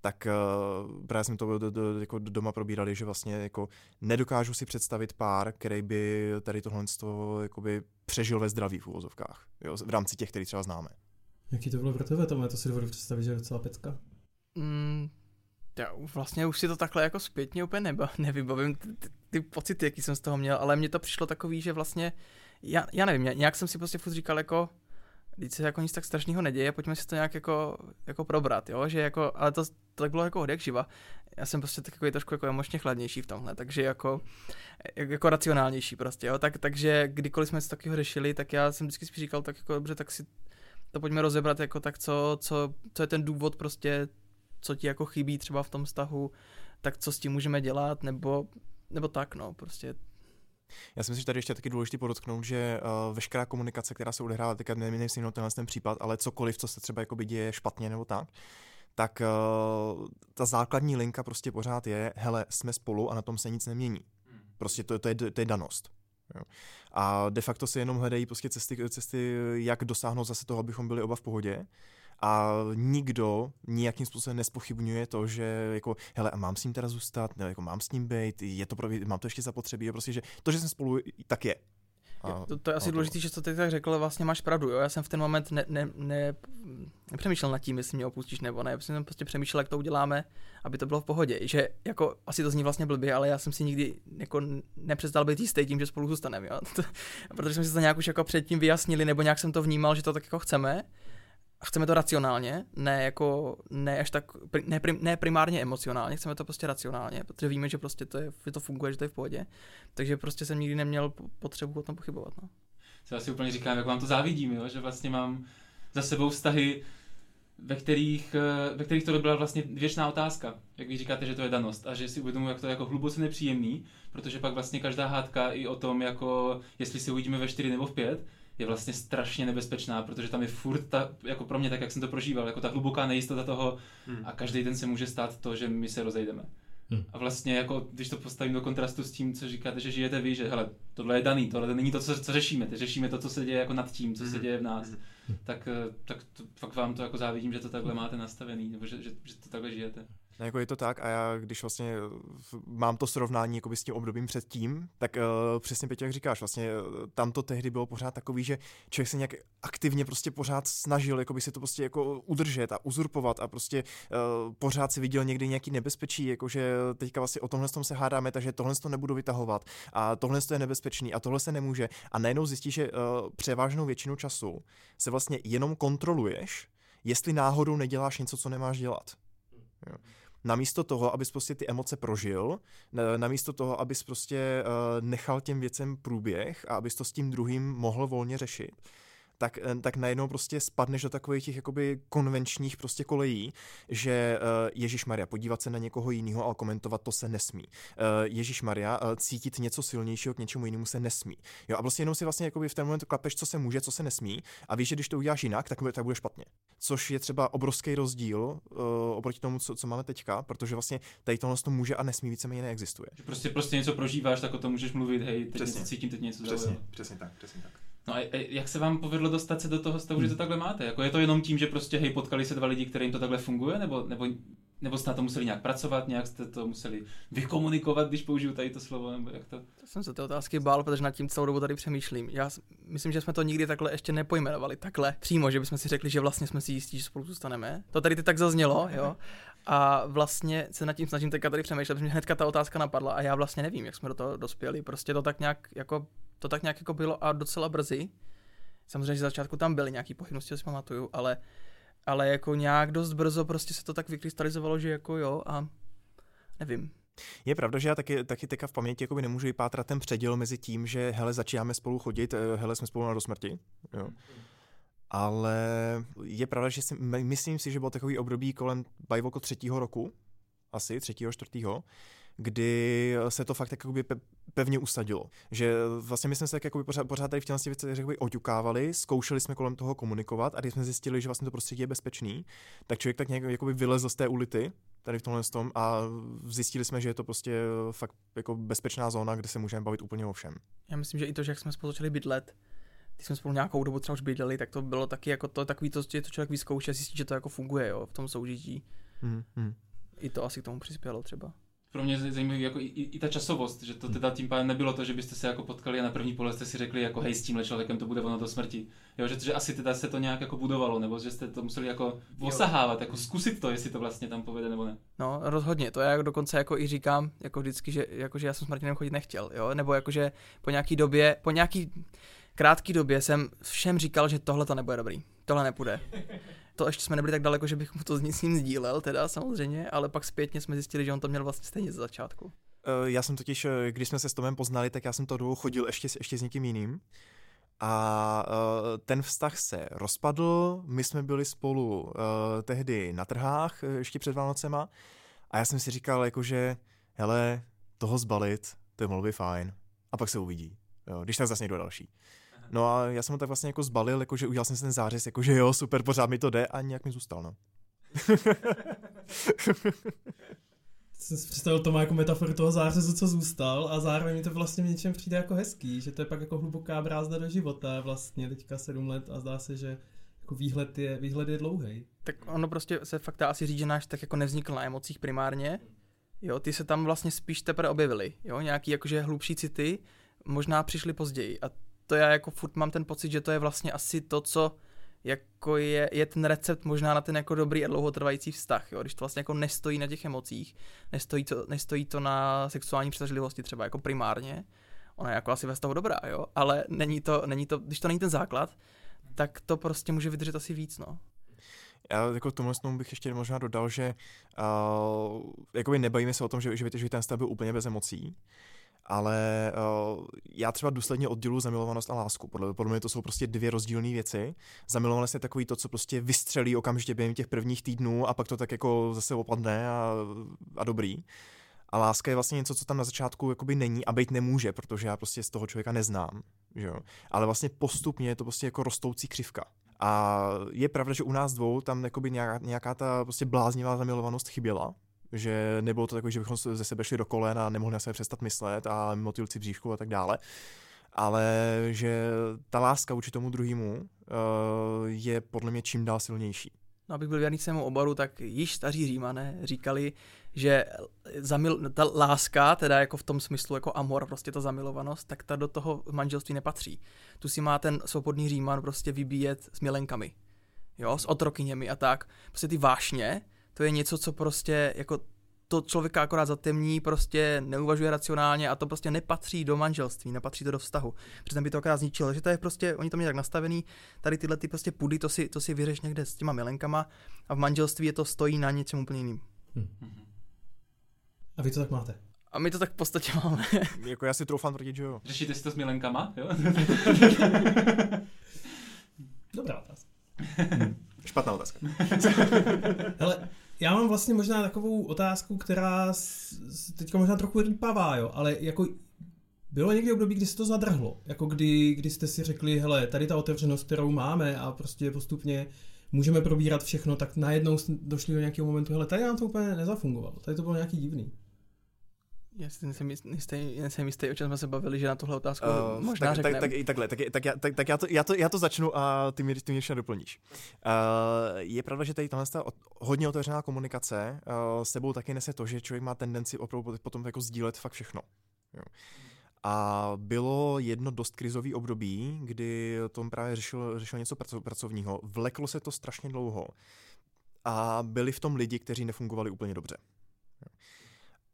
tak uh, právě jsme to do, do, jako doma probírali, že vlastně jako nedokážu si představit pár, který by tady tohle jakoby přežil ve zdraví v úvozovkách, jo, v rámci těch, který třeba známe.
Jaký to bylo pro tebe, Tome? To si dovedu představit, že je docela pecka.
Mm, já vlastně už si to takhle jako zpětně úplně neba, nevybavím ty, ty, ty pocity, jaký jsem z toho měl, ale mně to přišlo takový, že vlastně, já, já nevím, nějak jsem si prostě furt říkal jako, když se jako nic tak strašného neděje, pojďme si to nějak jako, jako probrat, jo, že jako, ale to, to tak bylo jako hodek živa. Já jsem prostě takový trošku jako emočně chladnější v tomhle, takže jako, jako racionálnější prostě, jo, tak, takže kdykoliv jsme se takového řešili, tak já jsem vždycky spíš říkal, tak jako dobře, tak si to pojďme rozebrat jako tak, co, co, co je ten důvod prostě, co ti jako chybí třeba v tom vztahu, tak co s tím můžeme dělat, nebo, nebo tak, no, prostě
já si myslím, že tady ještě taky důležité podotknout, že uh, veškerá komunikace, která se odehrává, teďka nemyslím jenom tenhle ten případ, ale cokoliv, co se třeba jako děje špatně nebo tak, tak uh, ta základní linka prostě pořád je, hele, jsme spolu a na tom se nic nemění. Prostě to, to, je, to je danost. Jo. A de facto se jenom hledají prostě cesty, cesty, jak dosáhnout zase toho, abychom byli oba v pohodě. A nikdo nijakým způsobem nespochybňuje to, že jako, hele, a mám s ním teda zůstat, ne, jako mám s ním být, je to pro, mám to ještě zapotřebí, prostě, že to, že jsme spolu, tak je.
A, to, to je asi důležité, že co ty tak řekl, vlastně máš pravdu, jo? Já jsem v ten moment ne, ne, ne, nepřemýšlel nad tím, jestli mě opustíš nebo ne, já jsem prostě přemýšlel, jak to uděláme, aby to bylo v pohodě. Že jako, asi to zní vlastně blbě, ale já jsem si nikdy jako nepřestal být jistý tím, že spolu zůstaneme, jo? Protože jsme si to nějak už jako předtím vyjasnili, nebo nějak jsem to vnímal, že to tak jako chceme a chceme to racionálně, ne jako, ne až tak, ne, prim, ne primárně emocionálně, chceme to prostě racionálně, protože víme, že prostě to, je, že to funguje, že to je v pohodě. Takže prostě jsem nikdy neměl potřebu o tom pochybovat. No.
Já si úplně říkám, jak vám to závidím, jo? že vlastně mám za sebou vztahy, ve kterých, eh, ve kterých to byla vlastně věčná otázka. Jak vy říkáte, že to je danost a že si uvědomuji, jak to je jako hluboce nepříjemný, protože pak vlastně každá hádka i o tom, jako jestli si uvidíme ve 4 nebo v 5, je vlastně strašně nebezpečná, protože tam je furt ta, jako pro mě tak, jak jsem to prožíval, jako ta hluboká nejistota toho hmm. a každý den se může stát to, že my se rozejdeme. Hmm. A vlastně jako, když to postavím do kontrastu s tím, co říkáte, že žijete vy, že hele, tohle je daný, tohle není to, co, co řešíme, ty řešíme to, co se děje jako nad tím, co se hmm. děje v nás, hmm. tak, eh, tak to, fakt vám to jako závidím, že to takhle máte nastavený, nebo že, že, že to takhle žijete.
Jako je to tak a já, když vlastně mám to srovnání jako s tím obdobím předtím, tak uh, přesně Peťo, jak říkáš, vlastně eh, tam to tehdy bylo pořád takový, že člověk se nějak aktivně prostě pořád snažil jako by se to prostě jako udržet a uzurpovat a prostě uh, pořád si viděl někdy nějaký nebezpečí, jakože teďka vlastně o tomhle tom se hádáme, takže tohle to nebudu vytahovat a tohle je nebezpečný a tohle se nemůže a najednou zjistíš, že uh, převážnou většinu času se vlastně jenom kontroluješ, jestli náhodou neděláš něco, co nemáš dělat. Jo namísto toho, abys prostě ty emoce prožil, namísto toho, abys prostě uh, nechal těm věcem průběh a abys to s tím druhým mohl volně řešit, tak, eh, tak najednou prostě spadneš do takových těch jakoby konvenčních prostě kolejí, že uh, Ježíš Maria, podívat se na někoho jiného, ale komentovat to se nesmí. Uh, Ježíš Maria, uh, cítit něco silnějšího k něčemu jinému se nesmí. Jo, a prostě jenom si vlastně jakoby v ten moment klapeš, co se může, co se nesmí, a víš, že když to uděláš jinak, tak, tak bude špatně. Což je třeba obrovský rozdíl uh, oproti tomu, co, co máme teďka, protože vlastně tady tohle to může a nesmí víceméně neexistuje.
Prostě, prostě něco prožíváš, tak o tom můžeš mluvit, hej, teď přesně. cítím, teď něco
Přesně, přesně tak, přesně tak.
No a jak se vám povedlo dostat se do toho stavu, že to hmm. takhle máte? Jako je to jenom tím, že prostě hej, potkali se dva lidi, kterým to takhle funguje, nebo, nebo, nebo jste na to museli nějak pracovat, nějak jste to museli vykomunikovat, když použiju tady to slovo, nebo jak to?
To jsem se ty otázky bál, protože nad tím celou dobu tady přemýšlím. Já myslím, že jsme to nikdy takhle ještě nepojmenovali, takhle přímo, že bychom si řekli, že vlastně jsme si jistí, že spolu zůstaneme. To tady ty tak zaznělo, jo. A vlastně se nad tím snažím teďka tady přemýšlet, protože mě hnedka ta otázka napadla a já vlastně nevím, jak jsme do toho dospěli. Prostě to tak nějak jako to tak nějak jako bylo a docela brzy. Samozřejmě, že začátku tam byly nějaký pochybnosti, si pamatuju, ale, ale jako nějak dost brzo prostě se to tak vykrystalizovalo, že jako jo a nevím.
Je pravda, že já taky, taky teďka v paměti jakoby nemůžu vypátrat ten předěl mezi tím, že hele, začínáme spolu chodit, eh, hele, jsme spolu na do smrti. Jo. Ale je pravda, že si, myslím si, že bylo takový období kolem bajvoko třetího roku, asi třetího, čtvrtýho, kdy se to fakt jakoby pevně usadilo. Že vlastně my jsme se jakoby pořád, pořád tady v těchto věcech jakoby oťukávali, zkoušeli jsme kolem toho komunikovat a když jsme zjistili, že vlastně to prostředí je bezpečný, tak člověk tak nějak jakoby vylezl z té ulity tady v tomhle tom a zjistili jsme, že je to prostě fakt jako bezpečná zóna, kde se můžeme bavit úplně o všem.
Já myslím, že i to, že jak jsme spolu začali bydlet, když jsme spolu nějakou dobu třeba už bydleli, tak to bylo taky jako to, takový to, že to člověk vyzkouší a zjistí, že to jako funguje jo, v tom soužití. Mm, mm. I to asi k tomu přispělo třeba
pro mě zajímavý jako i, i, ta časovost, že to teda tím pádem nebylo to, že byste se jako potkali a na první pole jste si řekli jako hej s tímhle člověkem to bude ono do smrti. Jo, že, že asi teda se to nějak jako budovalo, nebo že jste to museli jako osahávat, jako zkusit to, jestli to vlastně tam povede nebo ne.
No, rozhodně, to já dokonce jako i říkám, jako vždycky, že, jako, že já jsem s Martinem chodit nechtěl, jo, nebo jakože po nějaký době, po nějaký krátký době jsem všem říkal, že tohle to nebude dobrý, tohle nepůjde to ještě jsme nebyli tak daleko, že bych mu to s ním sdílel, teda samozřejmě, ale pak zpětně jsme zjistili, že on to měl vlastně stejně ze začátku.
Eh, já jsem totiž, eh, když jsme se s Tomem poznali, tak já jsem to dlouho chodil ještě, ještě s někým jiným. A uh, ten vztah se rozpadl, my jsme byli spolu tehdy na trhách, ještě před Vánocema, a já jsem si říkal, jakože, hele, toho zbalit, to je by fajn. A pak se uvidí, jo, když tak zase někdo další. No a já jsem ho tak vlastně jako zbalil, jakože udělal jsem si ten zářez, jakože jo, super, pořád mi to jde a nějak mi zůstal, no.
jsem si představil to má jako metaforu toho zářezu, co zůstal a zároveň mi to vlastně v něčem přijde jako hezký, že to je pak jako hluboká brázda do života vlastně teďka sedm let a zdá se, že jako výhled je, výhled je dlouhý.
Tak ono prostě se fakt dá asi říct, že náš tak jako nevznikl na emocích primárně, jo, ty se tam vlastně spíš teprve objevily, jo, nějaký jakože hlubší city možná přišly později a to já jako furt mám ten pocit, že to je vlastně asi to, co jako je, je ten recept možná na ten jako dobrý a dlouhotrvající vztah, jo? když to vlastně jako nestojí na těch emocích, nestojí to, nestojí to na sexuální přitažlivosti třeba jako primárně, ona je jako asi ve stavu dobrá, jo, ale není to, není to, když to není ten základ, tak to prostě může vydržet asi víc, no.
Já jako tomhle bych ještě možná dodal, že uh, jakoby nebavíme se o tom, že, že, že ten stav byl úplně bez emocí, ale uh, já třeba důsledně odděluji zamilovanost a lásku. Podle, podle mě to jsou prostě dvě rozdílné věci. Zamilovanost je takový to, co prostě vystřelí okamžitě během těch prvních týdnů a pak to tak jako zase opadne a, a dobrý. A láska je vlastně něco, co tam na začátku jakoby není a být nemůže, protože já prostě z toho člověka neznám. Že jo? Ale vlastně postupně je to prostě jako rostoucí křivka. A je pravda, že u nás dvou tam nějaká, nějaká ta prostě bláznivá zamilovanost chyběla, že nebylo to takové, že bychom ze sebe šli do kolen a nemohli na sebe přestat myslet a motylci bříšku a tak dále, ale že ta láska vůči tomu druhému uh, je podle mě čím dál silnější.
No, abych byl věrný svému oboru, tak již staří římané říkali, že zamil, ta láska, teda jako v tom smyslu jako amor, prostě ta zamilovanost, tak ta do toho manželství nepatří. Tu si má ten svobodný říman prostě vybíjet s milenkami, jo, s otrokyněmi a tak. Prostě ty vášně, to je něco, co prostě jako to člověka akorát zatemní, prostě neuvažuje racionálně a to prostě nepatří do manželství, nepatří to do vztahu. Protože by to akorát zničilo. Že to je prostě, oni to měli tak nastavený, tady tyhle ty prostě pudy, to si, to si vyřeš někde s těma milenkama a v manželství je to stojí na něčem úplně jiným. Hmm.
A vy to tak máte?
A my to tak v podstatě máme.
jako já si troufám tvrdit, že jo.
Řešíte si to s milenkama, jo?
Dobrá otázka.
Špatná otázka.
Hele, já mám vlastně možná takovou otázku, která teďka možná trochu rýpavá, jo, ale jako bylo někdy období, kdy se to zadrhlo, jako kdy, kdy jste si řekli, hele, tady ta otevřenost, kterou máme a prostě postupně můžeme probírat všechno, tak najednou došli do nějakého momentu, hele, tady nám to úplně nezafungovalo, tady to bylo nějaký divný.
Já si nejsem jistý, nejsem jistý, o čem jsme se bavili, že na tuhle otázku uh, možná
tak,
řekneme.
Tak, tak, takhle, tak, tak, já, tak, tak já, to, já, to, já to začnu a ty mě, ty mě ještě doplníš. Uh, je pravda, že tady tahle hodně otevřená komunikace uh, sebou taky nese to, že člověk má tendenci opravdu potom jako sdílet fakt všechno. Jo. A bylo jedno dost krizový období, kdy Tom právě řešil, řešil něco pracovního. Vleklo se to strašně dlouho. A byli v tom lidi, kteří nefungovali úplně dobře.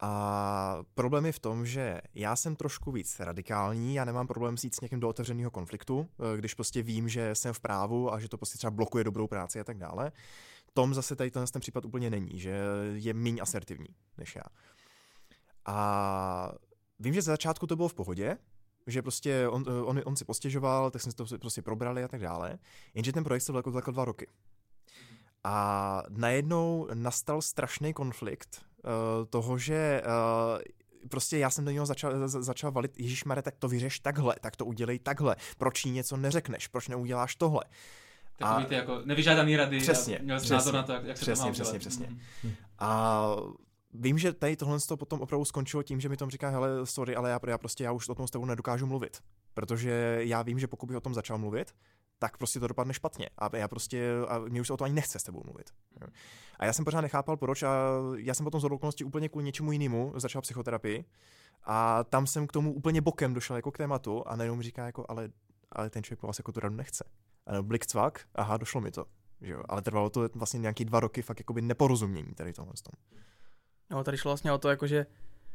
A problém je v tom, že já jsem trošku víc radikální, já nemám problém jít s někým do otevřeného konfliktu, eh, když prostě vím, že jsem v právu a že to prostě třeba blokuje dobrou práci a tak dále. Tom zase tady ten, ten případ úplně není, že je méně asertivní než já. A vím, že za začátku to bylo v pohodě, že prostě on, on, on si postěžoval, tak jsme to prostě probrali a tak dále, jenže ten projekt se vlekl dva roky. A najednou nastal strašný konflikt toho, že uh, prostě já jsem do něho začal, začal valit, Ježíš Mare, tak to vyřeš takhle, tak to udělej takhle, proč jí něco neřekneš, proč neuděláš tohle.
Takový ty jako nevyžádaný rady
přesně,
a měl
přesně,
názor na to, jak, jak
přesně,
se to má
přesně,
udělat.
přesně.
Mhm.
A vím, že tady tohle to potom opravdu skončilo tím, že mi tom říká, hele, sorry, ale já, já prostě já už o tom s tebou nedokážu mluvit. Protože já vím, že pokud bych o tom začal mluvit, tak prostě to dopadne špatně. A já prostě, a mě už se o to ani nechce s tebou mluvit. A já jsem pořád nechápal, proč a já jsem potom z okolností úplně kvůli něčemu jinému začal psychoterapii a tam jsem k tomu úplně bokem došel jako k tématu a najednou mi říká jako, ale, ale ten člověk po vás jako tu radu nechce. A blik cvak, aha, došlo mi to. Že jo? Ale trvalo to vlastně nějaký dva roky fakt jakoby neporozumění tady tohle.
No, tady šlo vlastně o to, jako, že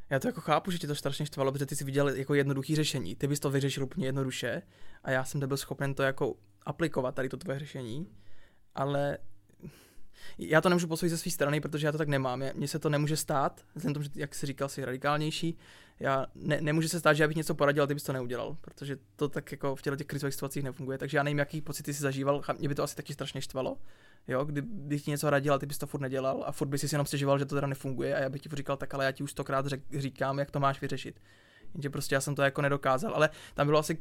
já to jako chápu, že ti to strašně štvalo, protože ty si viděl jako jednoduchý řešení. Ty bys to vyřešil úplně jednoduše a já jsem nebyl schopen to jako aplikovat, tady to tvoje řešení, ale já to nemůžu posoudit ze své strany, protože já to tak nemám. Mně se to nemůže stát, vzhledem tomu, že, jak jsi říkal, jsi radikálnější. Já ne, nemůže se stát, že já bych něco poradil a ty bys to neudělal, protože to tak jako v těchto těch krizových situacích nefunguje. Takže já nevím, jaký pocity jsi zažíval. Mě by to asi taky strašně štvalo. Jo, kdy bych ti něco radil a ty bys to furt nedělal a furt bys si jenom stěžoval, že to teda nefunguje a já bych ti říkal, tak ale já ti už stokrát řek, říkám, jak to máš vyřešit. Jenže prostě já jsem to jako nedokázal, ale tam bylo asi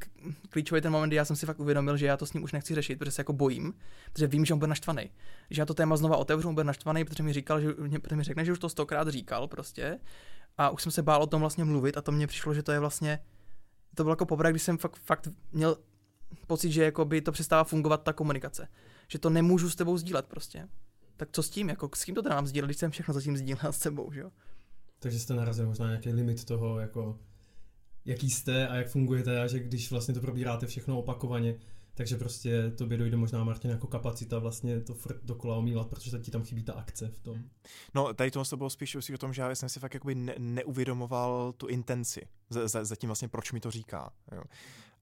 klíčový ten moment, kdy já jsem si fakt uvědomil, že já to s ním už nechci řešit, protože se jako bojím, protože vím, že on bude naštvaný. Že já to téma znova otevřu, on bude naštvaný, protože mi říkal, že protože mi řekne, že už to stokrát říkal prostě. A už jsem se bál o tom vlastně mluvit a to mně přišlo, že to je vlastně, to bylo jako poprvé, když jsem fakt, fakt měl pocit, že jako by to přestává fungovat ta komunikace. Že to nemůžu s tebou sdílet prostě. Tak co s tím, jako s kým to teda mám sdílet, když jsem všechno zatím sdílel s sebou, že jo?
Takže jste narazil možná nějaký limit toho, jako jaký jste a jak fungujete a že když vlastně to probíráte všechno opakovaně, takže prostě tobě dojde možná, Martin, jako kapacita vlastně to furt dokola omílat, protože ti tam chybí ta akce v tom.
No, tady to bylo spíš o tom, že já jsem si fakt jakoby ne- neuvědomoval tu intenci, za, za, tím vlastně proč mi to říká. Jo.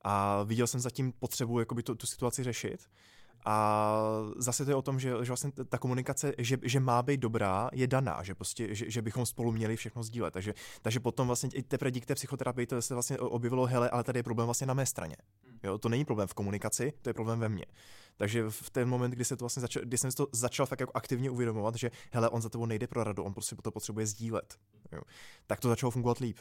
A viděl jsem zatím potřebu jakoby tu, tu situaci řešit. A zase to je o tom, že, že vlastně ta komunikace, že, že má být dobrá, je daná, že prostě, že, že bychom spolu měli všechno sdílet. Takže, takže potom vlastně i teprve díky té psychoterapii to se vlastně objevilo, hele, ale tady je problém vlastně na mé straně. Jo, to není problém v komunikaci, to je problém ve mně. Takže v ten moment, kdy, se to vlastně začal, kdy jsem to začal fakt jako aktivně uvědomovat, že hele, on za tebou nejde pro radu, on prostě to potřebuje sdílet, jo, tak to začalo fungovat líp.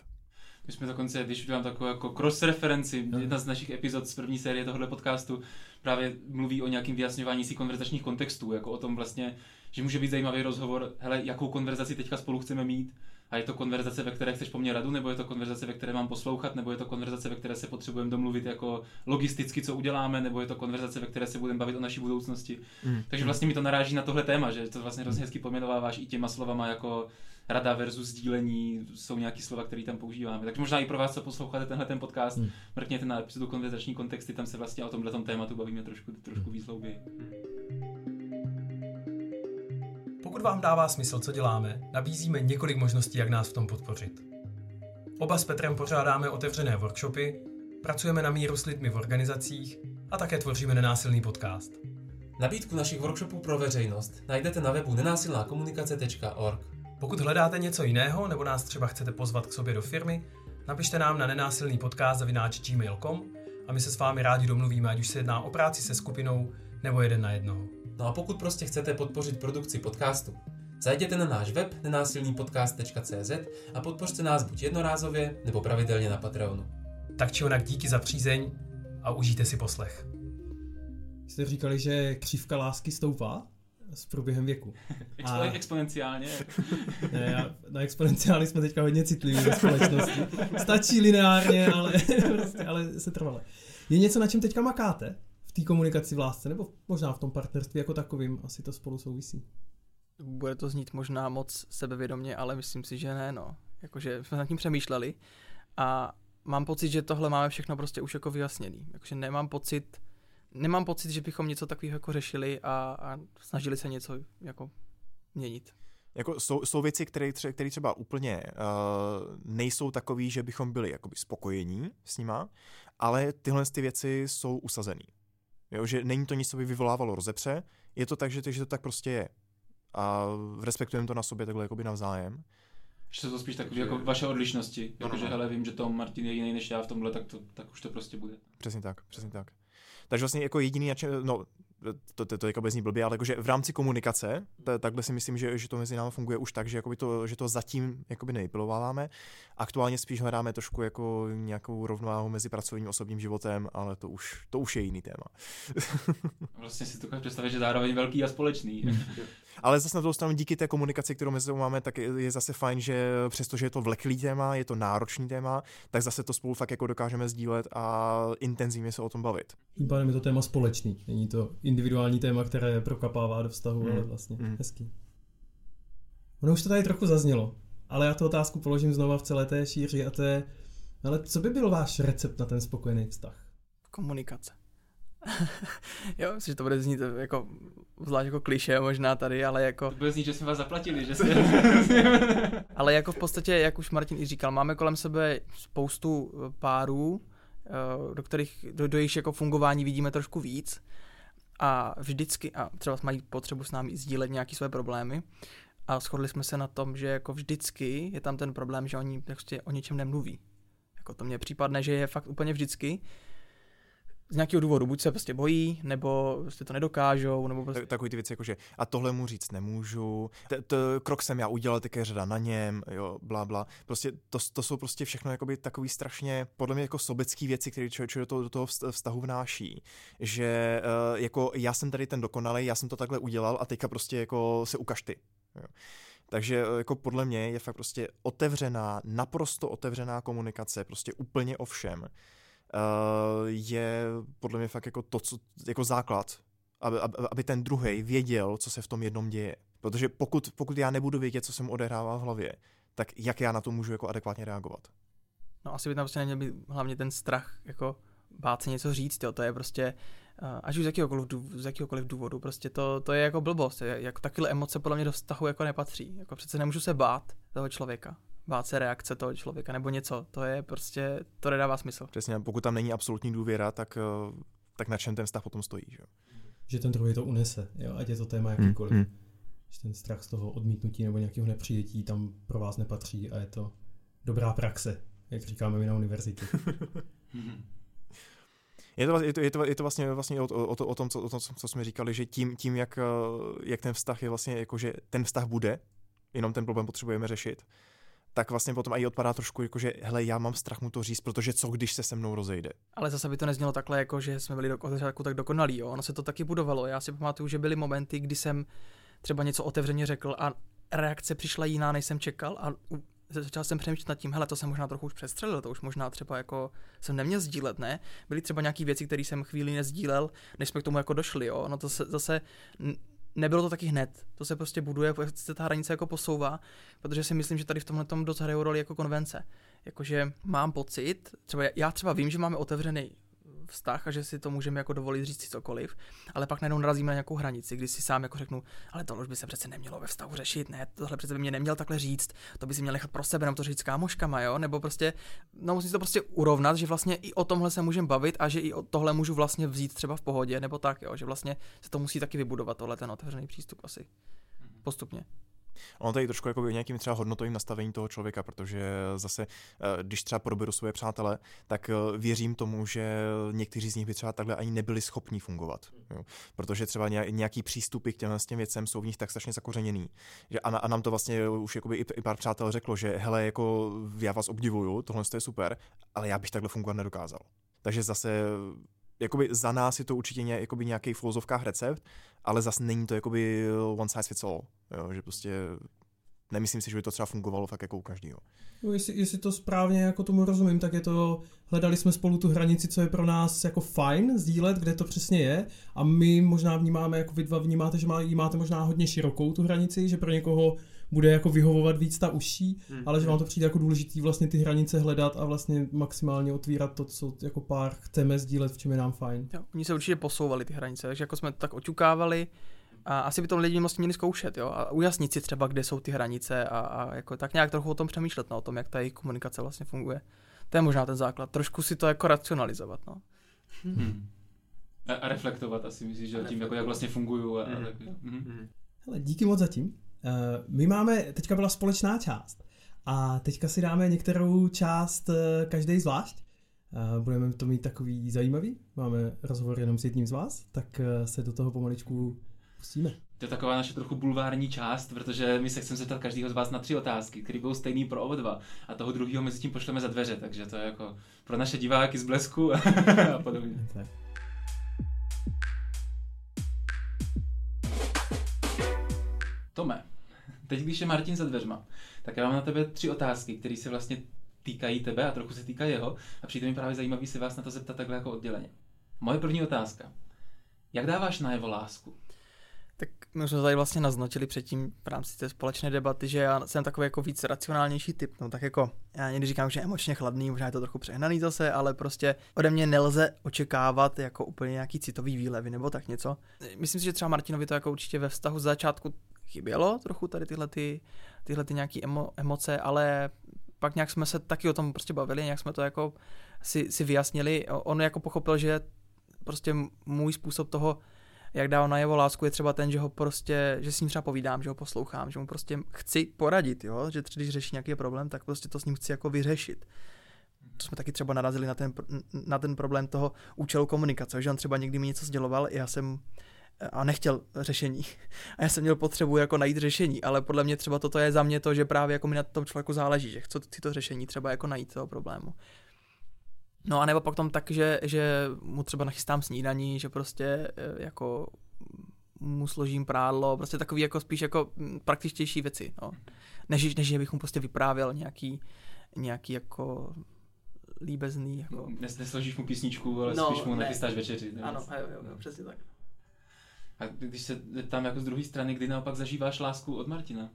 My jsme dokonce, když udělám takovou jako cross-referenci, jedna z našich epizod z první série tohoto podcastu právě mluví o nějakým vyjasňování si konverzačních kontextů, jako o tom vlastně, že může být zajímavý rozhovor, hele, jakou konverzaci teďka spolu chceme mít, a je to konverzace, ve které chceš po mně radu, nebo je to konverzace, ve které mám poslouchat, nebo je to konverzace, ve které se potřebujeme domluvit jako logisticky, co uděláme, nebo je to konverzace, ve které se budeme bavit o naší budoucnosti. Mm. Takže vlastně mi to naráží na tohle téma, že to vlastně hrozně hezky pojmenováváš i těma slovama jako rada versus sdílení, jsou nějaký slova, které tam používáme. Takže možná i pro vás, co posloucháte tenhle ten podcast, hmm. mrkněte na epizodu konverzační kontexty, tam se vlastně o tomhle tématu bavíme trošku, trošku víc hlouběji.
Pokud vám dává smysl, co děláme, nabízíme několik možností, jak nás v tom podpořit. Oba s Petrem pořádáme otevřené workshopy, pracujeme na míru s lidmi v organizacích a také tvoříme nenásilný podcast.
Nabídku našich workshopů pro veřejnost najdete na webu nenásilnákomunikace.org.
Pokud hledáte něco jiného nebo nás třeba chcete pozvat k sobě do firmy, napište nám na nenásilný podcast gmail.com a my se s vámi rádi domluvíme, ať už se jedná o práci se skupinou nebo jeden na jednoho.
No a pokud prostě chcete podpořit produkci podcastu, zajděte na náš web nenásilnýpodcast.cz a podpořte nás buď jednorázově nebo pravidelně na Patreonu.
Tak či onak díky za přízeň a užijte si poslech.
Jste říkali, že křivka lásky stoupá? S průběhem věku.
A... Exponenciálně.
ne, já, na exponenciály jsme teďka hodně citliví ve společnosti. Stačí lineárně, ale, prostě, ale se trvale. Je něco, na čem teďka makáte? V té komunikaci v lásce, nebo možná v tom partnerství jako takovým, asi to spolu souvisí.
Bude to znít možná moc sebevědomně, ale myslím si, že ne, no. Jakože jsme nad tím přemýšleli a mám pocit, že tohle máme všechno prostě už jako vyjasněný. Jakože nemám pocit, nemám pocit, že bychom něco takového jako řešili a, a snažili se něco jako měnit.
Jako jsou, jsou věci, které, tře, které třeba úplně uh, nejsou takové, že bychom byli jakoby spokojení s nima, ale tyhle ty věci jsou usazený. Jo, že není to nic, co by vyvolávalo rozepře, je to tak, že, že to tak prostě je. A respektujeme to na sobě takhle jakoby navzájem.
Že jsou to spíš takové jako vaše odlišnosti.
No,
Jako,
no,
že
no.
hele, vím, že Tom Martin je jiný než já v tomhle, tak, to, tak už to prostě bude.
Přesně tak, přesně tak. Takže vlastně jako jediný, na čem, no, to, to, to jako bez ní blbě, ale jakože v rámci komunikace, t- takhle si myslím, že, že to mezi námi funguje už tak, že, jakoby to, že to zatím jakoby nejpilováváme. Aktuálně spíš hledáme trošku jako nějakou rovnováhu mezi pracovním a osobním životem, ale to už, to už je jiný téma.
Vlastně si to představit, že zároveň velký a společný.
Ale zase na druhou stranu díky té komunikaci, kterou mezi sebou máme, tak je je zase fajn, že přestože je to vleklý téma, je to náročný téma, tak zase to spolu fakt jako dokážeme sdílet a intenzivně se o tom bavit.
Tím pádem je to téma společný. Není to individuální téma, které prokapává do vztahu,
Mm,
ale vlastně
mm.
hezký. Ono už to tady trochu zaznělo, ale já tu otázku položím znova v celé té šíři a to je, ale co by byl váš recept na ten spokojený vztah?
Komunikace. jo, myslím, že to bude znít jako, zvlášť jako kliše možná tady, ale jako,
To bude znít, že jsme vás zaplatili, že jste...
ale jako v podstatě, jak už Martin i říkal, máme kolem sebe spoustu eh, párů, eh, do kterých, do, do jejich jako fungování vidíme trošku víc. A vždycky, a třeba mají potřebu s námi sdílet nějaké své problémy. A shodli jsme se na tom, že jako vždycky je tam ten problém, že oni prostě o něčem nemluví. Jako to mně případne, že je fakt úplně vždycky z nějakého důvodu, buď se prostě bojí, nebo prostě to nedokážou, nebo prostě...
Tak, takový ty věci, jako že a tohle mu říct nemůžu, t- t- krok jsem já udělal, tak je řada na něm, jo, bla, bla. Prostě to, to jsou prostě všechno jakoby takový strašně, podle mě jako sobecký věci, které člověk do toho, do toho vztahu vnáší. Že uh, jako já jsem tady ten dokonalý, já jsem to takhle udělal a teďka prostě jako se ukaž ty. Jo. Takže eh, jako podle mě je fakt prostě otevřená, naprosto otevřená komunikace, prostě úplně o všem. Uh, je podle mě fakt jako to, co, jako základ, aby, aby, ten druhý věděl, co se v tom jednom děje. Protože pokud, pokud já nebudu vědět, co se mu odehrává v hlavě, tak jak já na to můžu jako adekvátně reagovat?
No asi by tam prostě neměl být hlavně ten strach, jako bát se něco říct, jo, to je prostě, uh, až už z jakéhokoliv, dův- z jakéhokoliv důvodu, prostě to, to je jako blbost, jako takové emoce podle mě do vztahu jako nepatří, jako přece nemůžu se bát toho člověka, bát se reakce toho člověka nebo něco, to je prostě, to nedává smysl.
Přesně, pokud tam není absolutní důvěra, tak, eh, tak na čem ten vztah potom stojí. Že?
Že ten druhý to unese, jo, ať je to téma
Hmm,
jakýkoliv. Že ten strach z toho odmítnutí nebo nějakého nepřijetí tam pro vás nepatří a je to dobrá praxe, jak říkáme my na univerzitě.
Je to, je to, je to, je to vlastně, vlastně o, o, o, o, tom, co, o tom, co jsme říkali, že tím, tím jak, eh, jak ten vztah je vlastně, jako, že ten vztah bude, jenom ten problém potřebujeme řešit, tak vlastně potom i odpadá trošku, jako, že hele, já mám strach mu to říct, protože co když se se mnou rozejde.
Ale zase by to neznělo takhle, jako že jsme byli do začátku tak dokonalí, jo. Ono se to taky budovalo. Já si pamatuju, že byly momenty, kdy jsem třeba něco otevřeně řekl a reakce přišla jiná, než jsem čekal a začal jsem přemýšlet nad tím, hele, to jsem možná trochu už přestřelil, to už možná třeba jako jsem neměl sdílet, ne? Byly třeba nějaké věci, které jsem chvíli nezdílel, než jsme k tomu jako došli, jo. No to se zase nebylo to taky hned. To se prostě buduje, jak se ta hranice jako posouvá, protože si myslím, že tady v tomhle tom dost hrajou roli jako konvence. Jakože mám pocit, třeba já třeba vím, že máme otevřený vztah a že si to můžeme jako dovolit říct si cokoliv, ale pak najednou narazíme na nějakou hranici, kdy si sám jako řeknu, ale tohle už by se přece nemělo ve vztahu řešit, ne, tohle přece by mě neměl takhle říct, to by si měl nechat pro sebe, nebo to říct s kámoškama, jo, nebo prostě, no musím si to prostě urovnat, že vlastně i o tomhle se můžeme bavit a že i o tohle můžu vlastně vzít třeba v pohodě, nebo tak, jo, že vlastně se to musí taky vybudovat, tohle ten otevřený přístup asi. Postupně.
Ono tady trošku jako nějakým třeba hodnotovým nastavení toho člověka, protože zase, eh, když třeba proberu svoje přátele, tak eh, věřím tomu, že někteří z nich by třeba takhle ani nebyli schopni fungovat. Jo? Protože třeba ně- nějaký přístupy k těmhle těm věcem jsou v nich tak strašně zakořeněný. Že a, a nám to vlastně už jakoby i, i pár přátel řeklo, že hele, jako já vás obdivuju, tohle je super, ale já bych takhle fungovat nedokázal. Takže zase jakoby za nás je to určitě ně, jakoby nějaký v uvozovkách recept, ale zase není to jakoby one size fits all. Jo, že prostě nemyslím si, že by to třeba fungovalo fakt jako u každého.
No, jestli, jestli to správně jako tomu rozumím, tak je to, hledali jsme spolu tu hranici, co je pro nás jako fajn sdílet, kde to přesně je a my možná vnímáme, jako vy dva vnímáte, že má, máte možná hodně širokou tu hranici, že pro někoho bude jako vyhovovat víc ta užší,
Hmm.
ale že vám to přijde jako důležitý vlastně ty hranice hledat a vlastně maximálně otvírat to, co jako pár chceme sdílet, v čem je nám fajn.
Jo, oni se určitě posouvali ty hranice, takže jako jsme to tak oťukávali a asi by to lidi vlastně měli zkoušet, jo, a ujasnit si třeba, kde jsou ty hranice a, a jako tak nějak trochu o tom přemýšlet, no, o tom, jak ta jejich komunikace vlastně funguje. To je možná ten základ, trošku si to jako racionalizovat, no.
Hmm. A, a reflektovat asi myslíš, že tím, jako jak vlastně fungují. A, a
Mhm.
tak, mhm.
Hele, díky moc zatím. Uh, my máme, teďka byla společná část A teďka si dáme některou část eh, každý zvlášť. Eh, budeme to mít takový zajímavý. Máme rozhovor jenom s jedním z vás, tak eh, se do toho pomaličku pustíme.
To je taková naše trochu bulvární část, protože my se chceme zeptat každého z vás na tři otázky, které budou stejný pro oba dva. A toho druhého mezi tím pošleme za dveře, takže to je jako pro naše diváky z blesku a podobně.
Tak.
Tome, teď když je Martin za dveřma, tak já mám na tebe tři otázky, které se vlastně týkají tebe a trochu se týkají jeho a přijde mi právě zajímavý se vás na to zeptat takhle jako odděleně. Moje první otázka. Jak dáváš najevo lásku?
Tak my jsme tady vlastně naznačili předtím v rámci té společné debaty, že já jsem takový jako víc racionálnější typ. No tak jako, já někdy říkám, že emočně chladný, možná je to trochu přehnaný zase, ale prostě ode mě nelze očekávat jako úplně nějaký citový výlevy nebo tak něco. Myslím si, že třeba Martinovi to jako určitě ve vztahu z začátku chybělo trochu tady tyhle, ty, tyhle ty nějaký emo, emoce, ale pak nějak jsme se taky o tom prostě bavili, nějak jsme to jako si, si vyjasnili. On jako pochopil, že prostě můj způsob toho, jak dávám na jeho lásku, je třeba ten, že ho prostě, že s ním třeba povídám, že ho poslouchám, že mu prostě chci poradit, jo? že když řeší nějaký problém, tak prostě to s ním chci jako vyřešit. To jsme taky třeba narazili na ten, na ten problém toho účelu komunikace, že on třeba někdy mi něco sděloval, já jsem a nechtěl řešení. A já jsem měl potřebu jako najít řešení, ale podle mě třeba toto je za mě to, že právě jako mi na tom člověku záleží, že chci to řešení třeba jako najít toho problému. No a nebo pak tom tak, že, že mu třeba nachystám snídaní, že prostě e, jako mu složím prádlo, prostě takový jako spíš jako praktičtější věci, no. Než, než bych mu prostě vyprávěl nějaký, nějaký jako líbezný. Jako...
Nes, nesložíš mu písničku, ale no, spíš mu ne. nachystáš večeři.
Ano, jo, jo, jo, přesně tak.
A když se tam jako z druhé strany, kdy naopak zažíváš lásku od Martina?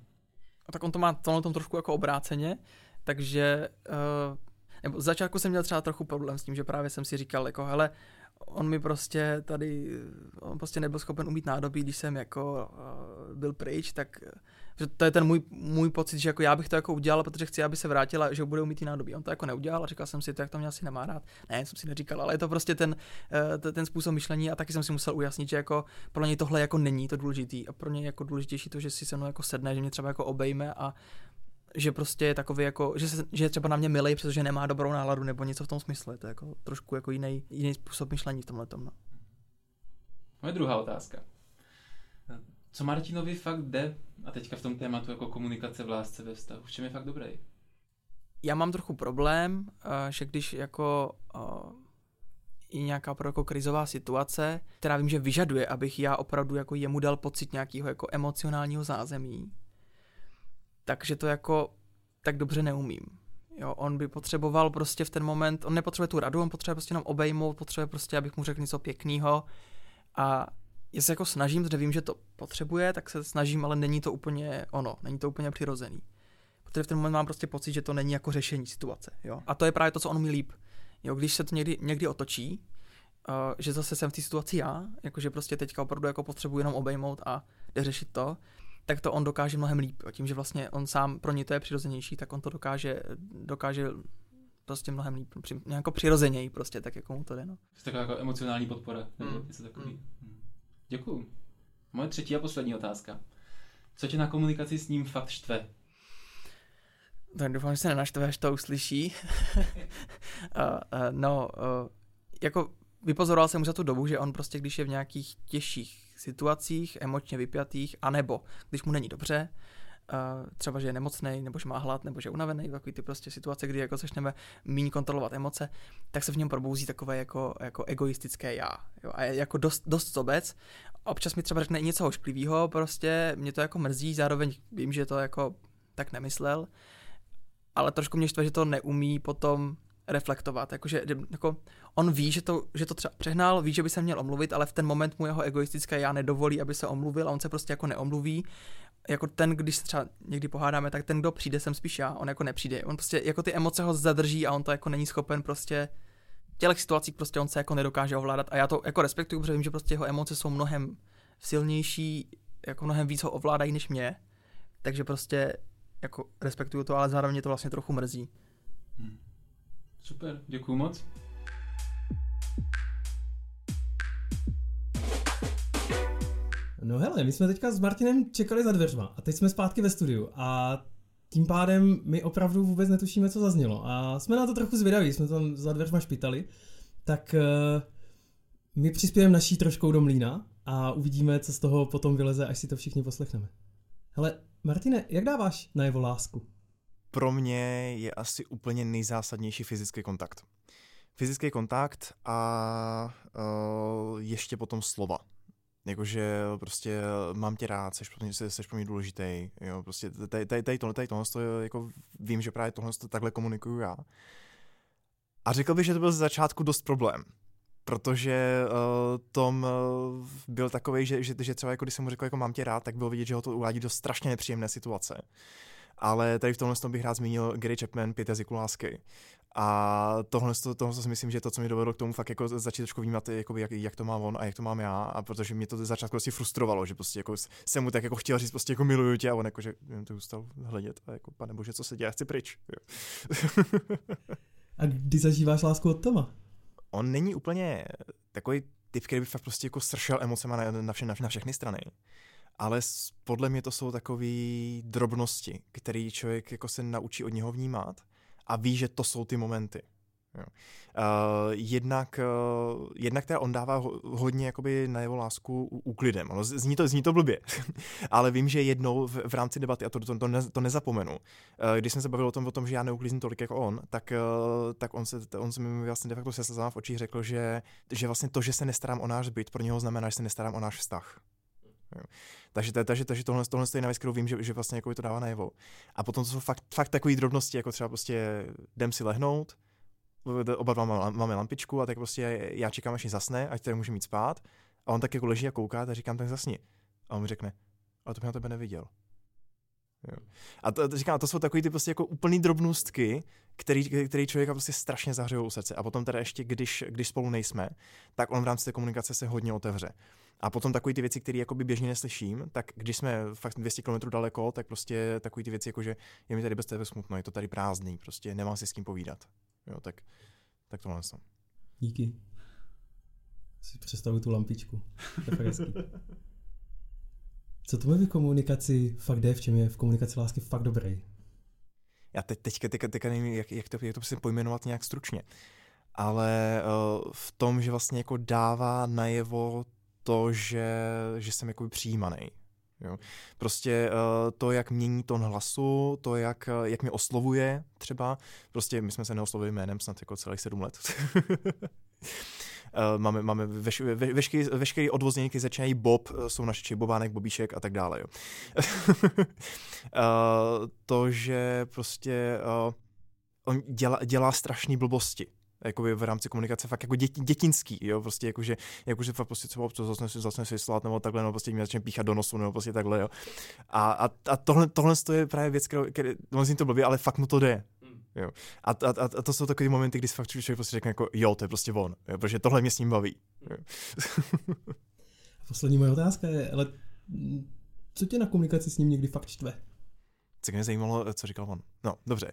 A tak on to má tohle tom trošku jako obráceně, takže uh, nebo z začátku jsem měl třeba trochu problém s tím, že právě jsem si říkal, jako hele, on mi prostě tady, on prostě nebyl schopen umít nádobí, když jsem jako uh, byl pryč, tak že to je ten můj, můj pocit, že jako já bych to jako udělal, protože chci, aby se vrátila, že bude umít nádobí. On to jako neudělal a říkal jsem si, to jak to mě asi nemá rád. Ne, jsem si neříkal, ale je to prostě ten, uh, ten způsob myšlení a taky jsem si musel ujasnit, že jako pro něj tohle jako není to důležitý a pro něj jako důležitější to, že si se mnou jako sedne, že mě třeba jako obejme a že prostě je takový jako, že, se, že je třeba na mě milej, protože nemá dobrou náladu nebo něco v tom smyslu. To je jako trošku jako jiný, jiný způsob myšlení v tomhle tom. No.
Moje druhá otázka. Co Martinovi fakt jde, a teďka v tom tématu jako komunikace v lásce ve vztahu, v čem je fakt dobrý?
Já mám trochu problém, eh, že když jako i nějaká pro jako krizová situace, která vím, že vyžaduje, abych já opravdu jako jemu dal pocit nějakého jako emocionálního zázemí, takže to jako tak dobře neumím. Jo, on by potřeboval prostě v ten moment, on nepotřebuje tu radu, on potřebuje prostě jenom obejmout, potřebuje prostě, abych mu řekl něco pěkného a já se jako snažím, protože vím, že to potřebuje, tak se snažím, ale není to úplně ono, není to úplně přirozený. Protože v ten moment mám prostě pocit, že to není jako řešení situace. Jo? A to je právě to, co on mi líp. Jo, když se to někdy, někdy otočí, uh, že zase jsem v té situaci já, jakože prostě teďka opravdu jako potřebuji jenom obejmout a jde řešit to, tak to on dokáže mnohem líp. Tím, že vlastně on sám pro ně to je přirozenější, tak on to dokáže, dokáže prostě mnohem líp, při, jako přirozeněji prostě, tak jako mu to jde. No.
To taková jako emocionální podpora, nebo mm. něco takový. Mm. Děkuju. Moje třetí a poslední otázka. Co tě na komunikaci s ním fakt štve?
Tak doufám, že se nenaštve, až to uslyší. uh, uh, no, uh, jako vypozoroval jsem už za tu dobu, že on prostě, když je v nějakých těžších situacích, emočně vypjatých, anebo když mu není dobře, třeba, že je nemocný, nebo že má hlad, nebo že je unavený, takový ty prostě situace, kdy jako začneme méně kontrolovat emoce, tak se v něm probouzí takové jako, jako egoistické já. Jo? A je jako dost, dost sobec. Občas mi třeba řekne něco ošklivého, prostě mě to jako mrzí, zároveň vím, že to jako tak nemyslel, ale trošku mě štve, že to neumí potom reflektovat. Jakože, jako, on ví, že to, že to třeba přehnal, ví, že by se měl omluvit, ale v ten moment mu jeho egoistické já nedovolí, aby se omluvil a on se prostě jako neomluví. Jako ten, když se třeba někdy pohádáme, tak ten, kdo přijde, jsem spíš já, on jako nepřijde. On prostě jako ty emoce ho zadrží a on to jako není schopen prostě v těch situacích prostě on se jako nedokáže ovládat a já to jako respektuju, protože vím, že prostě jeho emoce jsou mnohem silnější, jako mnohem víc ho ovládají než mě, takže prostě jako respektuju to, ale zároveň to vlastně trochu mrzí. Hmm.
Super, děkuju moc.
No hele, my jsme teďka s Martinem čekali za dveřma a teď jsme zpátky ve studiu a tím pádem my opravdu vůbec netušíme, co zaznělo. A jsme na to trochu zvědaví, jsme tam za dveřma špitali. Tak uh, my přispějeme naší troškou do mlína a uvidíme, co z toho potom vyleze, až si to všichni poslechneme. Hele, Martine, jak dáváš na jeho lásku?
Pro mě je asi úplně nejzásadnější fyzický kontakt. Fyzický kontakt a uh, ještě potom slova. Jakože prostě mám tě rád, seš, seš, seš pro mě důležitý, jo, prostě tady, tady, tady tohle, tady tohle, tohle, jako vím, že právě tohle takhle komunikuju já. A řekl bych, že to byl z začátku dost problém, protože uh, Tom uh, byl takový, že, že, že třeba jako když jsem mu řekl, jako mám tě rád, tak bylo vidět, že ho to uvádí do strašně nepříjemné situace. Ale tady v tomhle bych rád zmínil Gary Chapman, Pět jazyků lásky. A tohle, tohle si myslím, že je to, co mi dovedlo k tomu fakt jako začít trošku vnímat, jakoby, jak, jak, to má on a jak to mám já. A protože mě to začátku prostě frustrovalo, že prostě jako jsem mu tak jako chtěl říct, prostě jako miluju tě a on jako, že jen to zůstal hledět a jako, pane bože, co se děje, chci pryč.
a kdy zažíváš lásku od Toma?
On není úplně takový typ, který by fakt prostě jako sršel emocema na, na, vše, na, na všechny strany ale podle mě to jsou takové drobnosti, které člověk jako se naučí od něho vnímat a ví, že to jsou ty momenty. Jo. Uh, jednak, uh, jednak teda on dává ho, hodně jakoby na jeho lásku úklidem. No, zní, to, zní to blbě, ale vím, že jednou v, v rámci debaty, a to, to, to, ne, to nezapomenu, uh, když jsem se bavil o tom, o tom, že já neuklízím tolik jako on, tak, uh, tak on, se, on se mi vlastně de facto se v očích řekl, že, že vlastně to, že se nestarám o náš byt, pro něho znamená, že se nestarám o náš vztah. Takže, takže, takže tohle, tohle je věc, kterou vím, že, že vlastně jako to dává najevo. A potom to jsou fakt, fakt takové drobnosti, jako třeba prostě jdem si lehnout, oba dva máme lampičku a tak prostě já čekám, až zasne, ať tady může mít spát. A on tak jako leží a kouká a říkám, tak zasni. A on mi řekne, ale to bych na tebe neviděl. Jo. A to, to, říkám, to jsou takový ty prostě jako úplný drobnostky, který, který člověka prostě strašně zahřejou u srdce. A potom teda ještě, když, když spolu nejsme, tak on v rámci té komunikace se hodně otevře. A potom takové ty věci, které jakoby běžně neslyším, tak když jsme fakt 200 km daleko, tak prostě takové ty věci, jako že je mi tady bez tebe smutno, je to tady prázdný, prostě nemám si s kým povídat. Jo, tak, tak tohle jsem.
Díky. Si představuji tu lampičku. To je Co to v komunikaci fakt jde, v čem je v komunikaci lásky fakt dobrý?
Já teď, teďka, teďka, teďka nevím, jak, jak, to, jak to si pojmenovat nějak stručně, ale uh, v tom, že vlastně jako dává najevo to, že, že jsem jako přijímaný. Jo. Prostě uh, to, jak mění tón hlasu, to, jak, uh, jak mě oslovuje třeba, prostě my jsme se neoslovili jménem snad jako celých sedm let. Uh, máme, máme veš, ve, veškerý, veškerý odvozněníky začínají Bob, jsou naši Bobánek, Bobíšek a tak dále. Jo. uh, to, že prostě on dělá, dělá strašné blbosti jakoby v rámci komunikace fakt jako děti, dětinský, jo, prostě jakože, jakože fakt prostě třeba občas začne, začne svislovat nebo takhle, nebo prostě mě začne píchat do nosu, nebo prostě takhle, jo. A, a, a tohle, tohle je právě věc, kterou, které, no, to blbě, ale fakt mu to jde. Jo. A, a, a, to jsou takové momenty, kdy fakt člověk prostě řekne jako, jo, to je prostě on, jo, protože tohle mě s ním baví. Jo.
Poslední moje otázka je, ale co tě na komunikaci s ním někdy fakt štve?
Co mě zajímalo, co říkal on. No, dobře.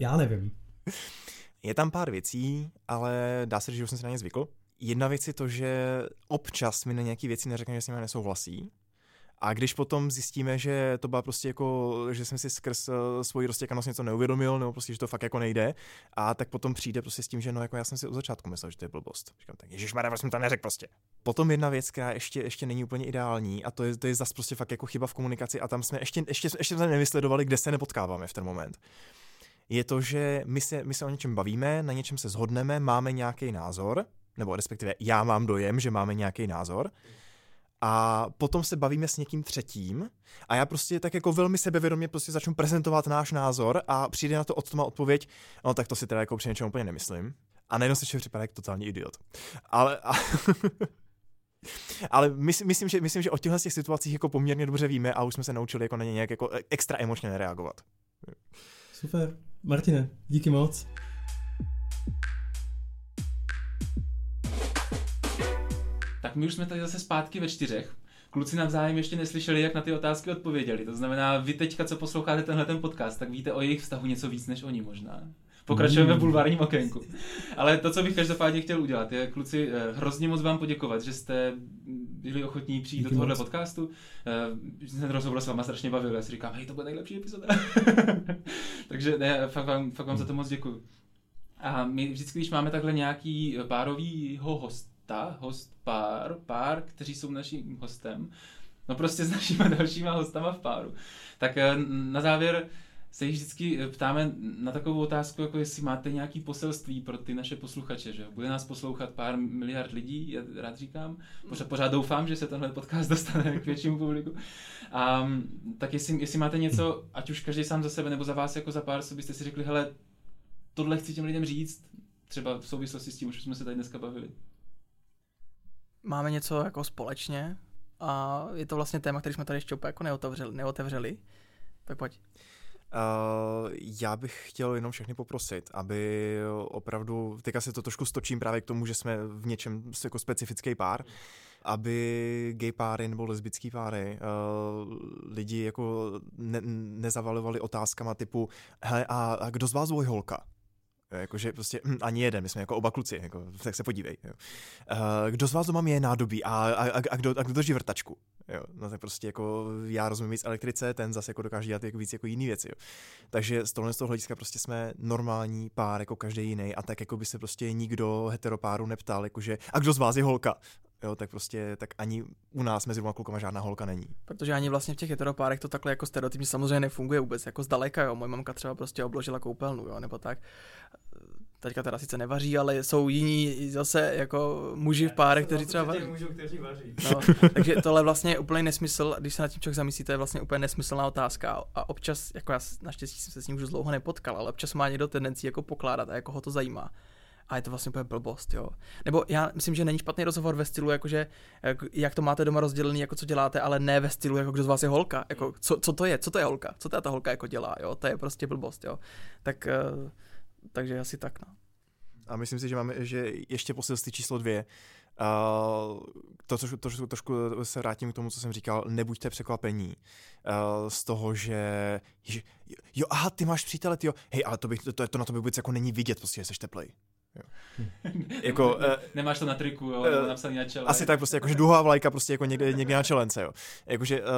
Já nevím.
Je tam pár věcí, ale dá se říct, že už jsem si na ně zvykl. Jedna věc je to, že občas mi na nějaké věci neřekne, že s nimi nesouhlasí. A když potom zjistíme, že to byla prostě jako, že jsem si skrz uh, svoji roztěkanost něco neuvědomil, nebo prostě, že to fakt jako nejde, a tak potom přijde prostě s tím, že no jako já jsem si od začátku myslel, že to je blbost. Říkám tak, Ježíš Maria, jsem to neřekl prostě. Potom jedna věc, která ještě, ještě není úplně ideální, a to je, to je zase prostě fakt jako chyba v komunikaci, a tam jsme ještě, ještě, ještě jsme nevysledovali, kde se nepotkáváme v ten moment je to, že my se, my se o něčem bavíme, na něčem se zhodneme, máme nějaký názor, nebo respektive já mám dojem, že máme nějaký názor, a potom se bavíme s někým třetím a já prostě tak jako velmi sebevědomě prostě začnu prezentovat náš názor a přijde na to od Toma odpověď, no tak to si teda jako při něčem úplně nemyslím. A najednou se člověk připadá jako totální idiot. Ale, a, ale mys, myslím, že, myslím, že o těchto těch situacích jako poměrně dobře víme a už jsme se naučili jako na ně nějak jako extra emočně nereagovat.
Super. Martine, díky moc.
Tak my už jsme tady zase zpátky ve čtyřech. Kluci navzájem ještě neslyšeli, jak na ty otázky odpověděli. To znamená, vy teďka, co posloucháte tenhle ten podcast, tak víte o jejich vztahu něco víc než oni možná. Pokračujeme v bulvárním okénku. Ale to, co bych každopádně chtěl udělat, je, kluci, eh, hrozně moc vám poděkovat, že jste byli ochotní přijít
Díky
do tohohle
moc.
podcastu. Eh, Ten rozhovor s váma strašně bavil, já si říkám, hej, to bude nejlepší epizoda. Takže ne, fakt vám, fakt vám za to moc děkuju. A my vždycky, když máme takhle nějaký párovýho hosta, host pár, pár, kteří jsou naším hostem, no prostě s našimi dalšíma hostama v páru, tak eh, na závěr se jich vždycky eh, ptáme na takovou otázku, jako jestli máte nějaký poselství pro ty naše posluchače, že? Bude nás poslouchat pár miliard lidí, já rád říkám. Pořád, pořád doufám, že se tenhle podcast dostane k většímu publiku. A tak jestli, jestli máte něco, ať už každý sám za sebe, nebo za vás jako za pár, co byste si řekli, hele, tohle chci těm lidem říct, třeba v souvislosti s tím, už jsme se tady dneska bavili.
Máme něco jako společně a je to vlastně téma, který jsme tady ještě jako neotevřeli. neotevřeli. Tak pojď.
Uh, já bych chtěl jenom všechny poprosit, aby opravdu, teďka se to trošku stočím právě k tomu, že jsme v něčem jako specifický pár, aby gay páry nebo lesbický páry uh, lidi jako ne, nezavalovali otázkama typu hele, a, a kdo z vás dvojholka? Jakože prostě hm, ani jeden, my jsme jako oba kluci, jako, tak se podívej. Jo. Uh, kdo z vás doma je nádobí a, a, a, a, kdo, a kdo drží vrtačku? Jo, no tak prostě jako já rozumím víc elektrice, ten zase jako dokáže dělat jako víc jako jiný věci. Jo. Takže z tohle z toho hlediska prostě jsme normální pár jako každý jiný a tak jako by se prostě nikdo heteropáru neptal, jakože a kdo z vás je holka? Jo, tak prostě, tak ani u nás mezi dvěma klukama žádná holka není.
Protože ani vlastně v těch heteropárech to takhle jako stereotypně samozřejmě nefunguje vůbec, jako zdaleka, jo. Moje mamka třeba prostě obložila koupelnu, jo, nebo tak. Teďka teda sice nevaří, ale jsou jiní zase jako muži v párech, kteří třeba vaří.
Mužů, kteří vaří.
No, takže tohle vlastně je úplně nesmysl, když se nad tím člověk zamyslí, to je vlastně úplně nesmyslná otázka. A občas, jako já naštěstí jsem se s ním už dlouho nepotkal, ale občas má někdo tendenci jako pokládat a jako ho to zajímá. A je to vlastně úplně blbost, jo. Nebo já myslím, že není špatný rozhovor ve stylu, jakože jak, to máte doma rozdělený, jako co děláte, ale ne ve stylu, jako kdo z vás je holka. Jako, co, co to je, co to je holka, co ta, ta holka jako dělá, jo. To je prostě blbost, jo. Tak, uh, takže asi tak, no.
A myslím si, že máme, že ještě posilství číslo dvě, Uh, to, trošku, trošku, trošku se vrátím k tomu, co jsem říkal, nebuďte překvapení uh, z toho, že, že jo, aha, ty máš přítele, ty jo, hej, ale to, bych, to, to na to vůbec jako není vidět, prostě, že jsi teplej.
Jako, ne, Nemáš to na triku, jo, nebo napsaný na čele.
Asi tak prostě, jakože duhová vlajka prostě jako někde, někde na čelence, jo. Jakože uh,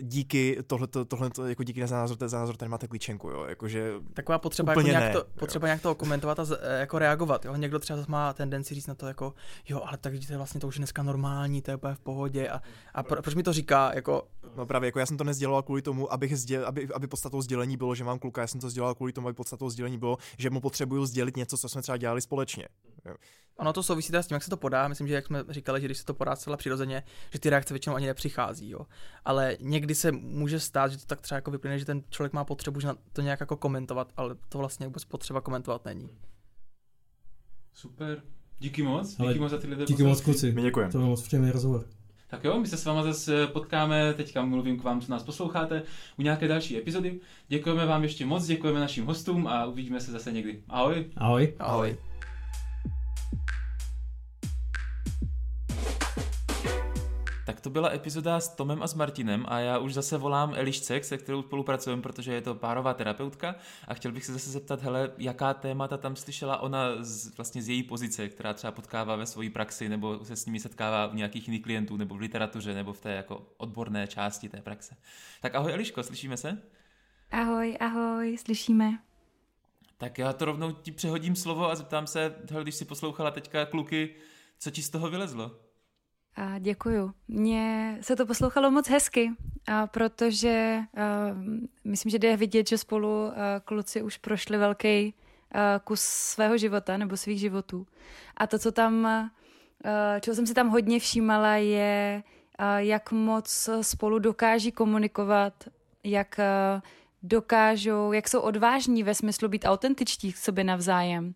díky tohleto, tohleto, jako díky za názor, za názor tady máte klíčenku, jo. Jakože
Taková potřeba, jako nějak, ne, to, potřeba nějak to komentovat a z, jako reagovat, jo. Někdo třeba má tendenci říct na to jako, jo, ale tak to je vlastně to už dneska normální, to je úplně v pohodě a, a pro, proč mi to říká, jako...
No právě, jako já jsem to nezděloval kvůli tomu, abych sděl, aby, aby podstatou sdělení bylo, že mám kluka, já jsem to sděloval kvůli tomu, aby podstatou sdělení bylo, že mu potřebuju sdělit něco, co jsme třeba dělali společně. Jo.
Ono to souvisí teda s tím, jak se to podá. Myslím, že jak jsme říkali, že když se to podá zcela přirozeně, že ty reakce většinou ani nepřichází. Jo. Ale někdy se může stát, že to tak třeba jako vyplyne, že ten člověk má potřebu že to nějak jako komentovat, ale to vlastně vůbec potřeba komentovat není.
Super. Díky moc.
Ale
díky moc za tyhle
Díky moc kluci.
My děkujeme.
To byl moc příjemný rozhovor.
Tak jo, my se s váma zase potkáme, teďka mluvím k vám, co nás posloucháte, u nějaké další epizody. Děkujeme vám ještě moc, děkujeme našim hostům a uvidíme se zase někdy. Ahoj.
Ahoj.
Ahoj.
Tak to byla epizoda s Tomem a s Martinem a já už zase volám Elišce, se kterou spolupracujeme, protože je to párová terapeutka a chtěl bych se zase zeptat, hele, jaká témata tam slyšela ona z, vlastně z její pozice, která třeba potkává ve své praxi nebo se s nimi setkává u nějakých jiných klientů nebo v literatuře nebo v té jako odborné části té praxe. Tak ahoj Eliško, slyšíme se?
Ahoj, ahoj, slyšíme.
Tak já to rovnou ti přehodím slovo a zeptám se, hele, když si poslouchala teďka kluky, co ti z toho vylezlo?
A děkuju. Mně se to poslouchalo moc hezky, a protože uh, myslím, že jde vidět, že spolu kluci už prošli velký kus svého života nebo svých životů. A to, co tam, čeho jsem si tam hodně všímala, je, jak moc spolu dokáží komunikovat, jak dokážou, jak jsou odvážní ve smyslu být autentičtí k sobě navzájem,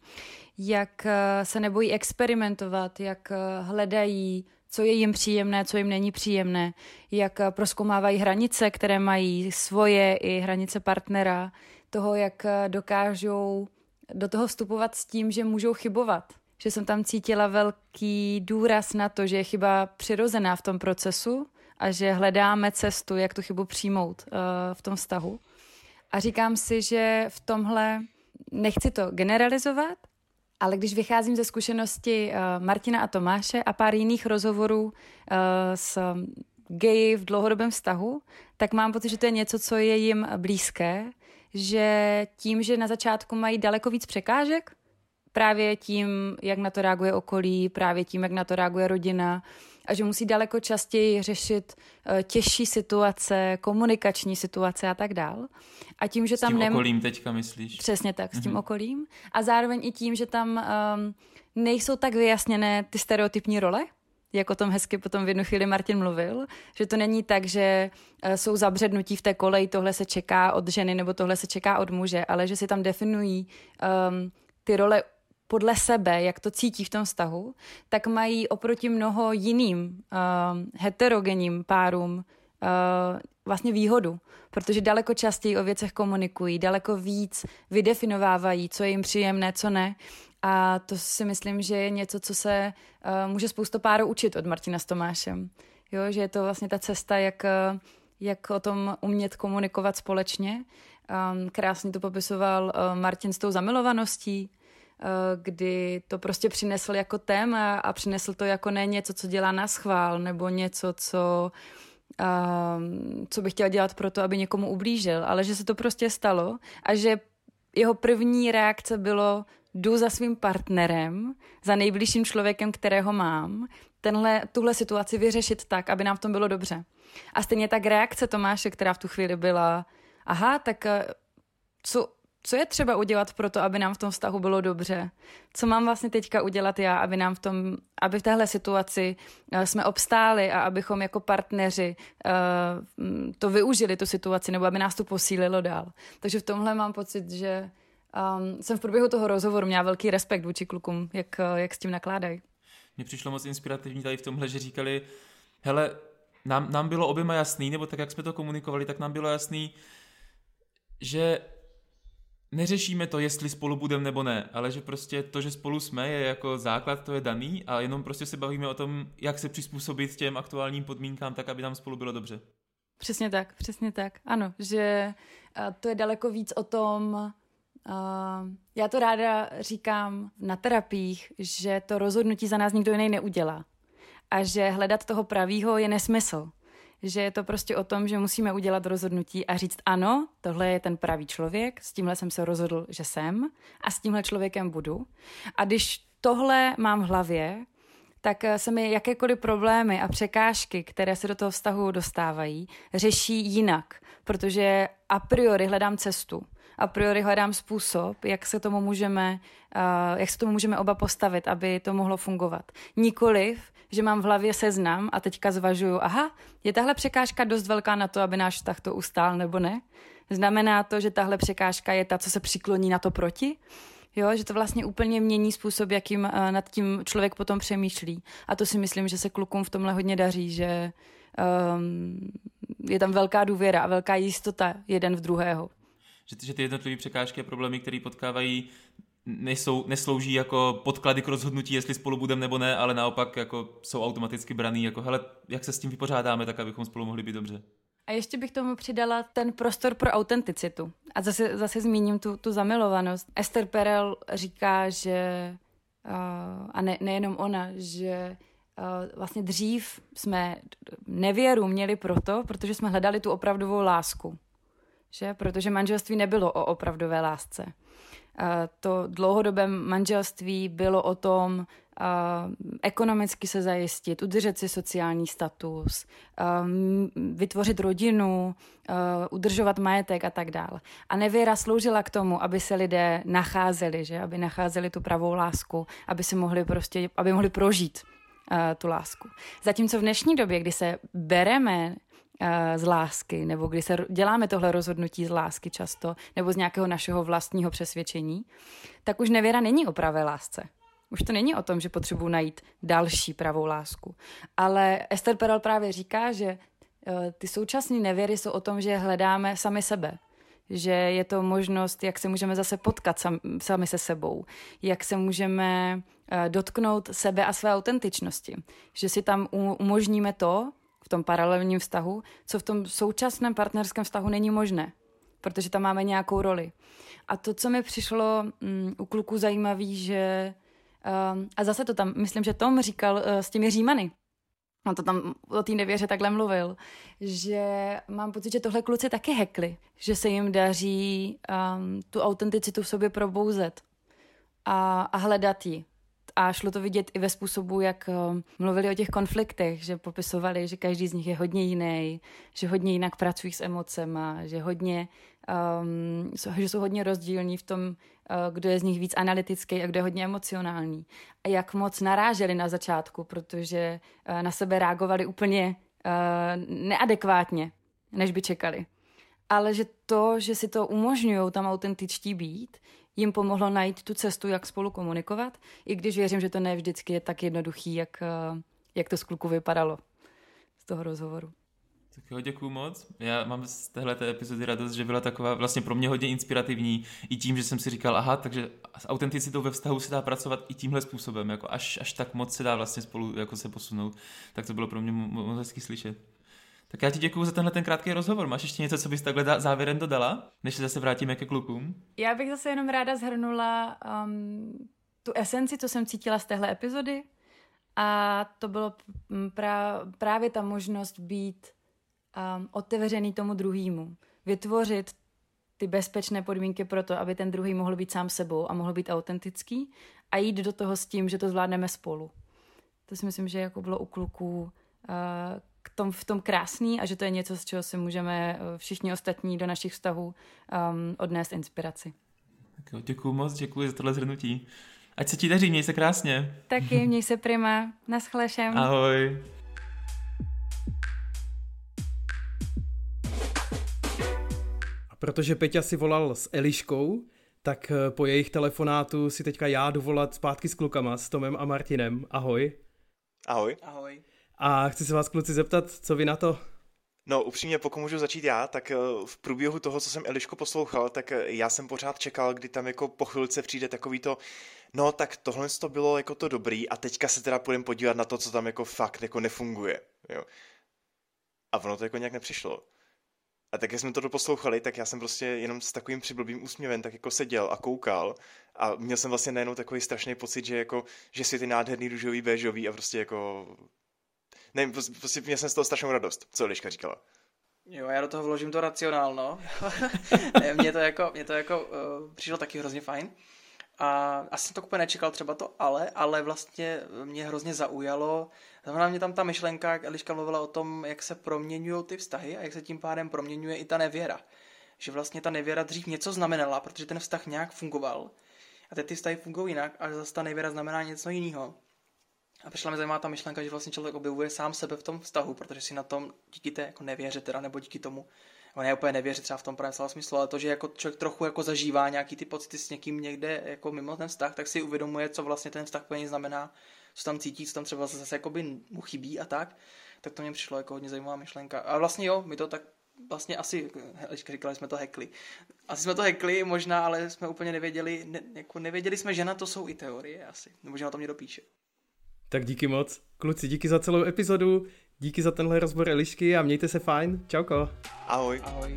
jak se nebojí experimentovat, jak hledají co je jim příjemné, co jim není příjemné, jak proskoumávají hranice, které mají svoje i hranice partnera, toho, jak dokážou do toho vstupovat s tím, že můžou chybovat. Že jsem tam cítila velký důraz na to, že je chyba přirozená v tom procesu a že hledáme cestu, jak tu chybu přijmout uh, v tom vztahu. A říkám si, že v tomhle nechci to generalizovat, ale když vycházím ze zkušenosti uh, Martina a Tomáše a pár jiných rozhovorů uh, s geji v dlouhodobém vztahu, tak mám pocit, že to je něco, co je jim blízké, že tím, že na začátku mají daleko víc překážek, právě tím, jak na to reaguje okolí, právě tím, jak na to reaguje rodina, a že musí daleko častěji řešit uh, těžší situace, komunikační situace a tak dál. A tím, že
s
tam
tím
nem...
okolím teďka myslíš?
Přesně tak, s tím
Mhm.
okolím. A zároveň i tím, že tam um, nejsou tak vyjasněné ty stereotypní role, jak o tom hezky potom v jednu chvíli Martin mluvil, že to není tak, že uh, jsou zabřednutí v té koleji, tohle se čeká od ženy nebo tohle se čeká od muže, ale že si tam definují um, ty role podle sebe, jak to cítí v tom vztahu, tak mají oproti mnoho jiným um, heterogenním párům uh, vlastně výhodu, protože daleko častěji o věcech komunikují, daleko víc vydefinovávají, co je jim příjemné, co ne. A to si myslím, že je něco, co se uh, může spousta párů učit od Martina s Tomášem. Jo, že je to vlastně ta cesta, jak, uh, jak o tom umět komunikovat společně. Um, krásně to popisoval uh, Martin s tou zamilovaností, uh, kdy to prostě přinesl jako téma a přinesl to jako ne něco, co dělá na schvál, nebo něco, co um, co by chtěl dělat pro to, aby někomu ublížil, ale že se to prostě stalo a že jeho první reakce bylo jdu za svým partnerem, za nejbližším člověkem, kterého mám, tenhle, tuhle situaci vyřešit tak, aby nám v tom bylo dobře. A stejně tak reakce Tomáše, která v tu chvíli byla, aha, tak eh, co, co je třeba udělat pro to, aby nám v tom vztahu bylo dobře? Co mám vlastně teďka udělat já, aby nám v tom, aby v téhle situaci uh, jsme obstáli a abychom jako partneři uh, to využili, tu situaci, nebo aby nás to posílilo dál. Takže v tomhle mám pocit, že um, jsem v průběhu toho rozhovoru měla velký respekt vůči klukům, jak, uh, jak s tím nakládají.
Mně přišlo moc inspirativní tady v tomhle, že říkali, hele, nám, nám bylo oběma jasný, nebo tak, jak jsme to komunikovali, tak nám bylo jasný, že neřešíme to, jestli spolu budeme nebo ne, ale že prostě to, že spolu jsme, je jako základ, to je daný a jenom prostě se bavíme o tom, jak se přizpůsobit těm aktuálním podmínkám, tak aby nám spolu bylo dobře.
Přesně tak, přesně tak. Ano, že uh, to je daleko víc o tom, Uh, já to ráda říkám na terapiích, že to rozhodnutí za nás nikdo jiný neudělá. A že hledat toho pravýho je nesmysl. Že je to prostě o tom, že musíme udělat rozhodnutí a říct ano, tohle je ten pravý člověk, s tímhle jsem se rozhodl, že jsem a s tímhle člověkem budu. A když tohle mám v hlavě, tak se mi jakékoliv problémy a překážky, které se do toho vztahu dostávají, řeší jinak, protože a priori hledám cestu a priori hledám způsob, jak se tomu můžeme, uh, jak se tomu můžeme oba postavit, aby to mohlo fungovat. Nikoliv, že mám v hlavě seznam a teďka zvažuju, aha, je tahle překážka dost velká na to, aby náš vztah to ustál nebo ne? Znamená to, že tahle překážka je ta, co se přikloní na to proti? Jo, že to vlastně úplně mění způsob, jakým uh, nad tím člověk potom přemýšlí. A to si myslím, že se klukům v tomhle hodně daří, že um, je tam velká důvěra a velká jistota jeden v druhého
že, že ty jednotlivé překážky a problémy, které potkávají, nejsou, neslouží jako podklady k rozhodnutí, jestli spolu budeme nebo ne, ale naopak jako jsou automaticky braný, jako hele, jak se s tím vypořádáme, tak abychom spolu mohli být dobře.
A ještě bych tomu přidala ten prostor pro autenticitu. A zase, zase zmíním tu, tu zamilovanost. Esther Perel říká, že, uh, a ne, nejenom ona, že uh, vlastně dřív jsme nevěru měli proto, protože jsme hledali tu opravdovou lásku že? protože manželství nebylo o opravdové lásce. To dlouhodobé manželství bylo o tom ekonomicky se zajistit, udržet si sociální status, vytvořit rodinu, udržovat majetek a tak dále. A nevěra sloužila k tomu, aby se lidé nacházeli, že? aby nacházeli tu pravou lásku, aby si mohli prostě, aby mohli prožít tu lásku. Zatímco v dnešní době, kdy se bereme z lásky, nebo kdy se děláme tohle rozhodnutí z lásky často, nebo z nějakého našeho vlastního přesvědčení, tak už nevěra není o pravé lásce. Už to není o tom, že potřebuji najít další pravou lásku. Ale Esther Perel právě říká, že ty současné nevěry jsou o tom, že hledáme sami sebe. Že je to možnost, jak se můžeme zase potkat sam, sami se sebou. Jak se můžeme dotknout sebe a své autentičnosti. Že si tam umožníme to, v tom paralelním vztahu, co v tom současném partnerském vztahu není možné. protože tam máme nějakou roli. A to, co mi přišlo um, u kluků zajímavý, že um, a zase to tam, myslím, že Tom říkal uh, s těmi římany, on to tam o té nevěře takhle mluvil, že mám pocit, že tohle kluci taky hekli, že se jim daří um, tu autenticitu v sobě probouzet a, a hledat ji. A šlo to vidět i ve způsobu, jak um, mluvili o těch konfliktech, že popisovali, že každý z nich je hodně jiný, že hodně jinak pracují s emocema, že hodně um, že jsou hodně rozdílní v tom, uh, kdo je z nich víc analytický a kdo je hodně emocionální. A jak moc naráželi na začátku, protože uh, na sebe reagovali úplně uh, neadekvátně, než by čekali. Ale že to, že si to umožňují tam autentičtí být, jim pomohlo najít tu cestu, jak spolu komunikovat, i když věřím, že to ne vždycky je tak jednoduchý, jak, jak to z kluku vypadalo z toho rozhovoru.
Tak jo, děkuju moc. Já mám z téhle epizody radost, že byla taková vlastně pro mě hodně inspirativní i tím, že jsem si říkal, aha, takže s autenticitou ve vztahu se dá pracovat i tímhle způsobem, jako až, až tak moc se dá vlastně spolu jako se posunout. Tak to bylo pro mě moc hezky slyšet. Tak já ti děkuji za tenhle ten krátký rozhovor. Máš ještě něco, co bys takhle závěrem dodala, než se zase vrátíme ke klukům?
Já bych zase jenom ráda zhrnula um, tu esenci, co jsem cítila z téhle epizody. A to bylo pra, právě ta možnost být um, otevřený tomu druhému. Vytvořit ty bezpečné podmínky pro to, aby ten druhý mohl být sám sebou a mohl být autentický a jít do toho s tím, že to zvládneme spolu. To si myslím, že jako bylo u kluků uh, k tom, v tom krásný a že to je něco, z čeho si můžeme uh, všichni ostatní do našich vztahů um, odnést inspiraci.
Tak jo, děkuji moc, děkuji za tohle zhrnutí. Ať se ti daří, měj se krásně.
Taky, měj se prima. Naschlešem.
Ahoj.
Protože Peťa si volal s Eliškou, tak eh, po jejich telefonátu si teďka já dovolat zpátky s klukama, s Tomem a Martinem. Ahoj.
Ahoj.
Ahoj.
A chci se vás kluci zeptat, co vy na to?
No upřímně, pokud můžu začít já, tak eh, v průběhu toho, co jsem Elišku poslouchal, tak eh, já jsem pořád čekal, kdy tam jako po chvilce přijde takový to, no tak tohle to bylo jako to dobrý a teďka se teda půjdeme podívat na to, co tam jako fakt jako nefunguje. Jo. A ono to jako nějak nepřišlo. A tak, jak jsme to doposlouchali, tak já jsem prostě jenom s takovým přiblbým úsměvem tak jako seděl a koukal a měl jsem vlastně najednou takový strašný pocit, že jako, že si ty nádherný růžový, béžový a prostě jako, nevím, prostě, měl jsem z toho strašnou radost, co Liška říkala.
Jo, já do toho vložím to racionálno. mně to jako, mě to jako uh, přišlo taky hrozně fajn. A asi jsem to úplně nečekal třeba to ale, ale vlastně mě hrozně zaujalo. Znamená mě tam ta myšlenka, jak Eliška mluvila o tom, jak se proměňují ty vztahy a jak se tím pádem proměňuje i ta nevěra. Že vlastně ta nevěra dřív něco znamenala, protože ten vztah nějak fungoval. A teď ty vztahy fungují jinak a zase ta nevěra znamená něco jiného. A přišla mi zajímavá ta myšlenka, že vlastně člověk objevuje sám sebe v tom vztahu, protože si na tom díky té jako nevěře teda, nebo díky tomu on je úplně nevěří třeba v tom pravém smyslu, ale to, že jako člověk trochu jako zažívá nějaký ty pocity s někým někde jako mimo ten vztah, tak si uvědomuje, co vlastně ten vztah pro něj znamená, co tam cítí, co tam třeba zase jakoby mu chybí a tak, tak to mě přišlo jako hodně zajímavá myšlenka. A vlastně jo, my to tak vlastně asi, říkali jsme to hekli. Asi jsme to hekli možná, ale jsme úplně nevěděli, ne, jako nevěděli jsme, že na to jsou i teorie asi, nebo že na to mě dopíše.
Tak díky moc. Kluci, díky za celou epizodu. Díky za tenhle rozbor Elišky a mějte se fajn. Čauko.
Ahoj.
Ahoj.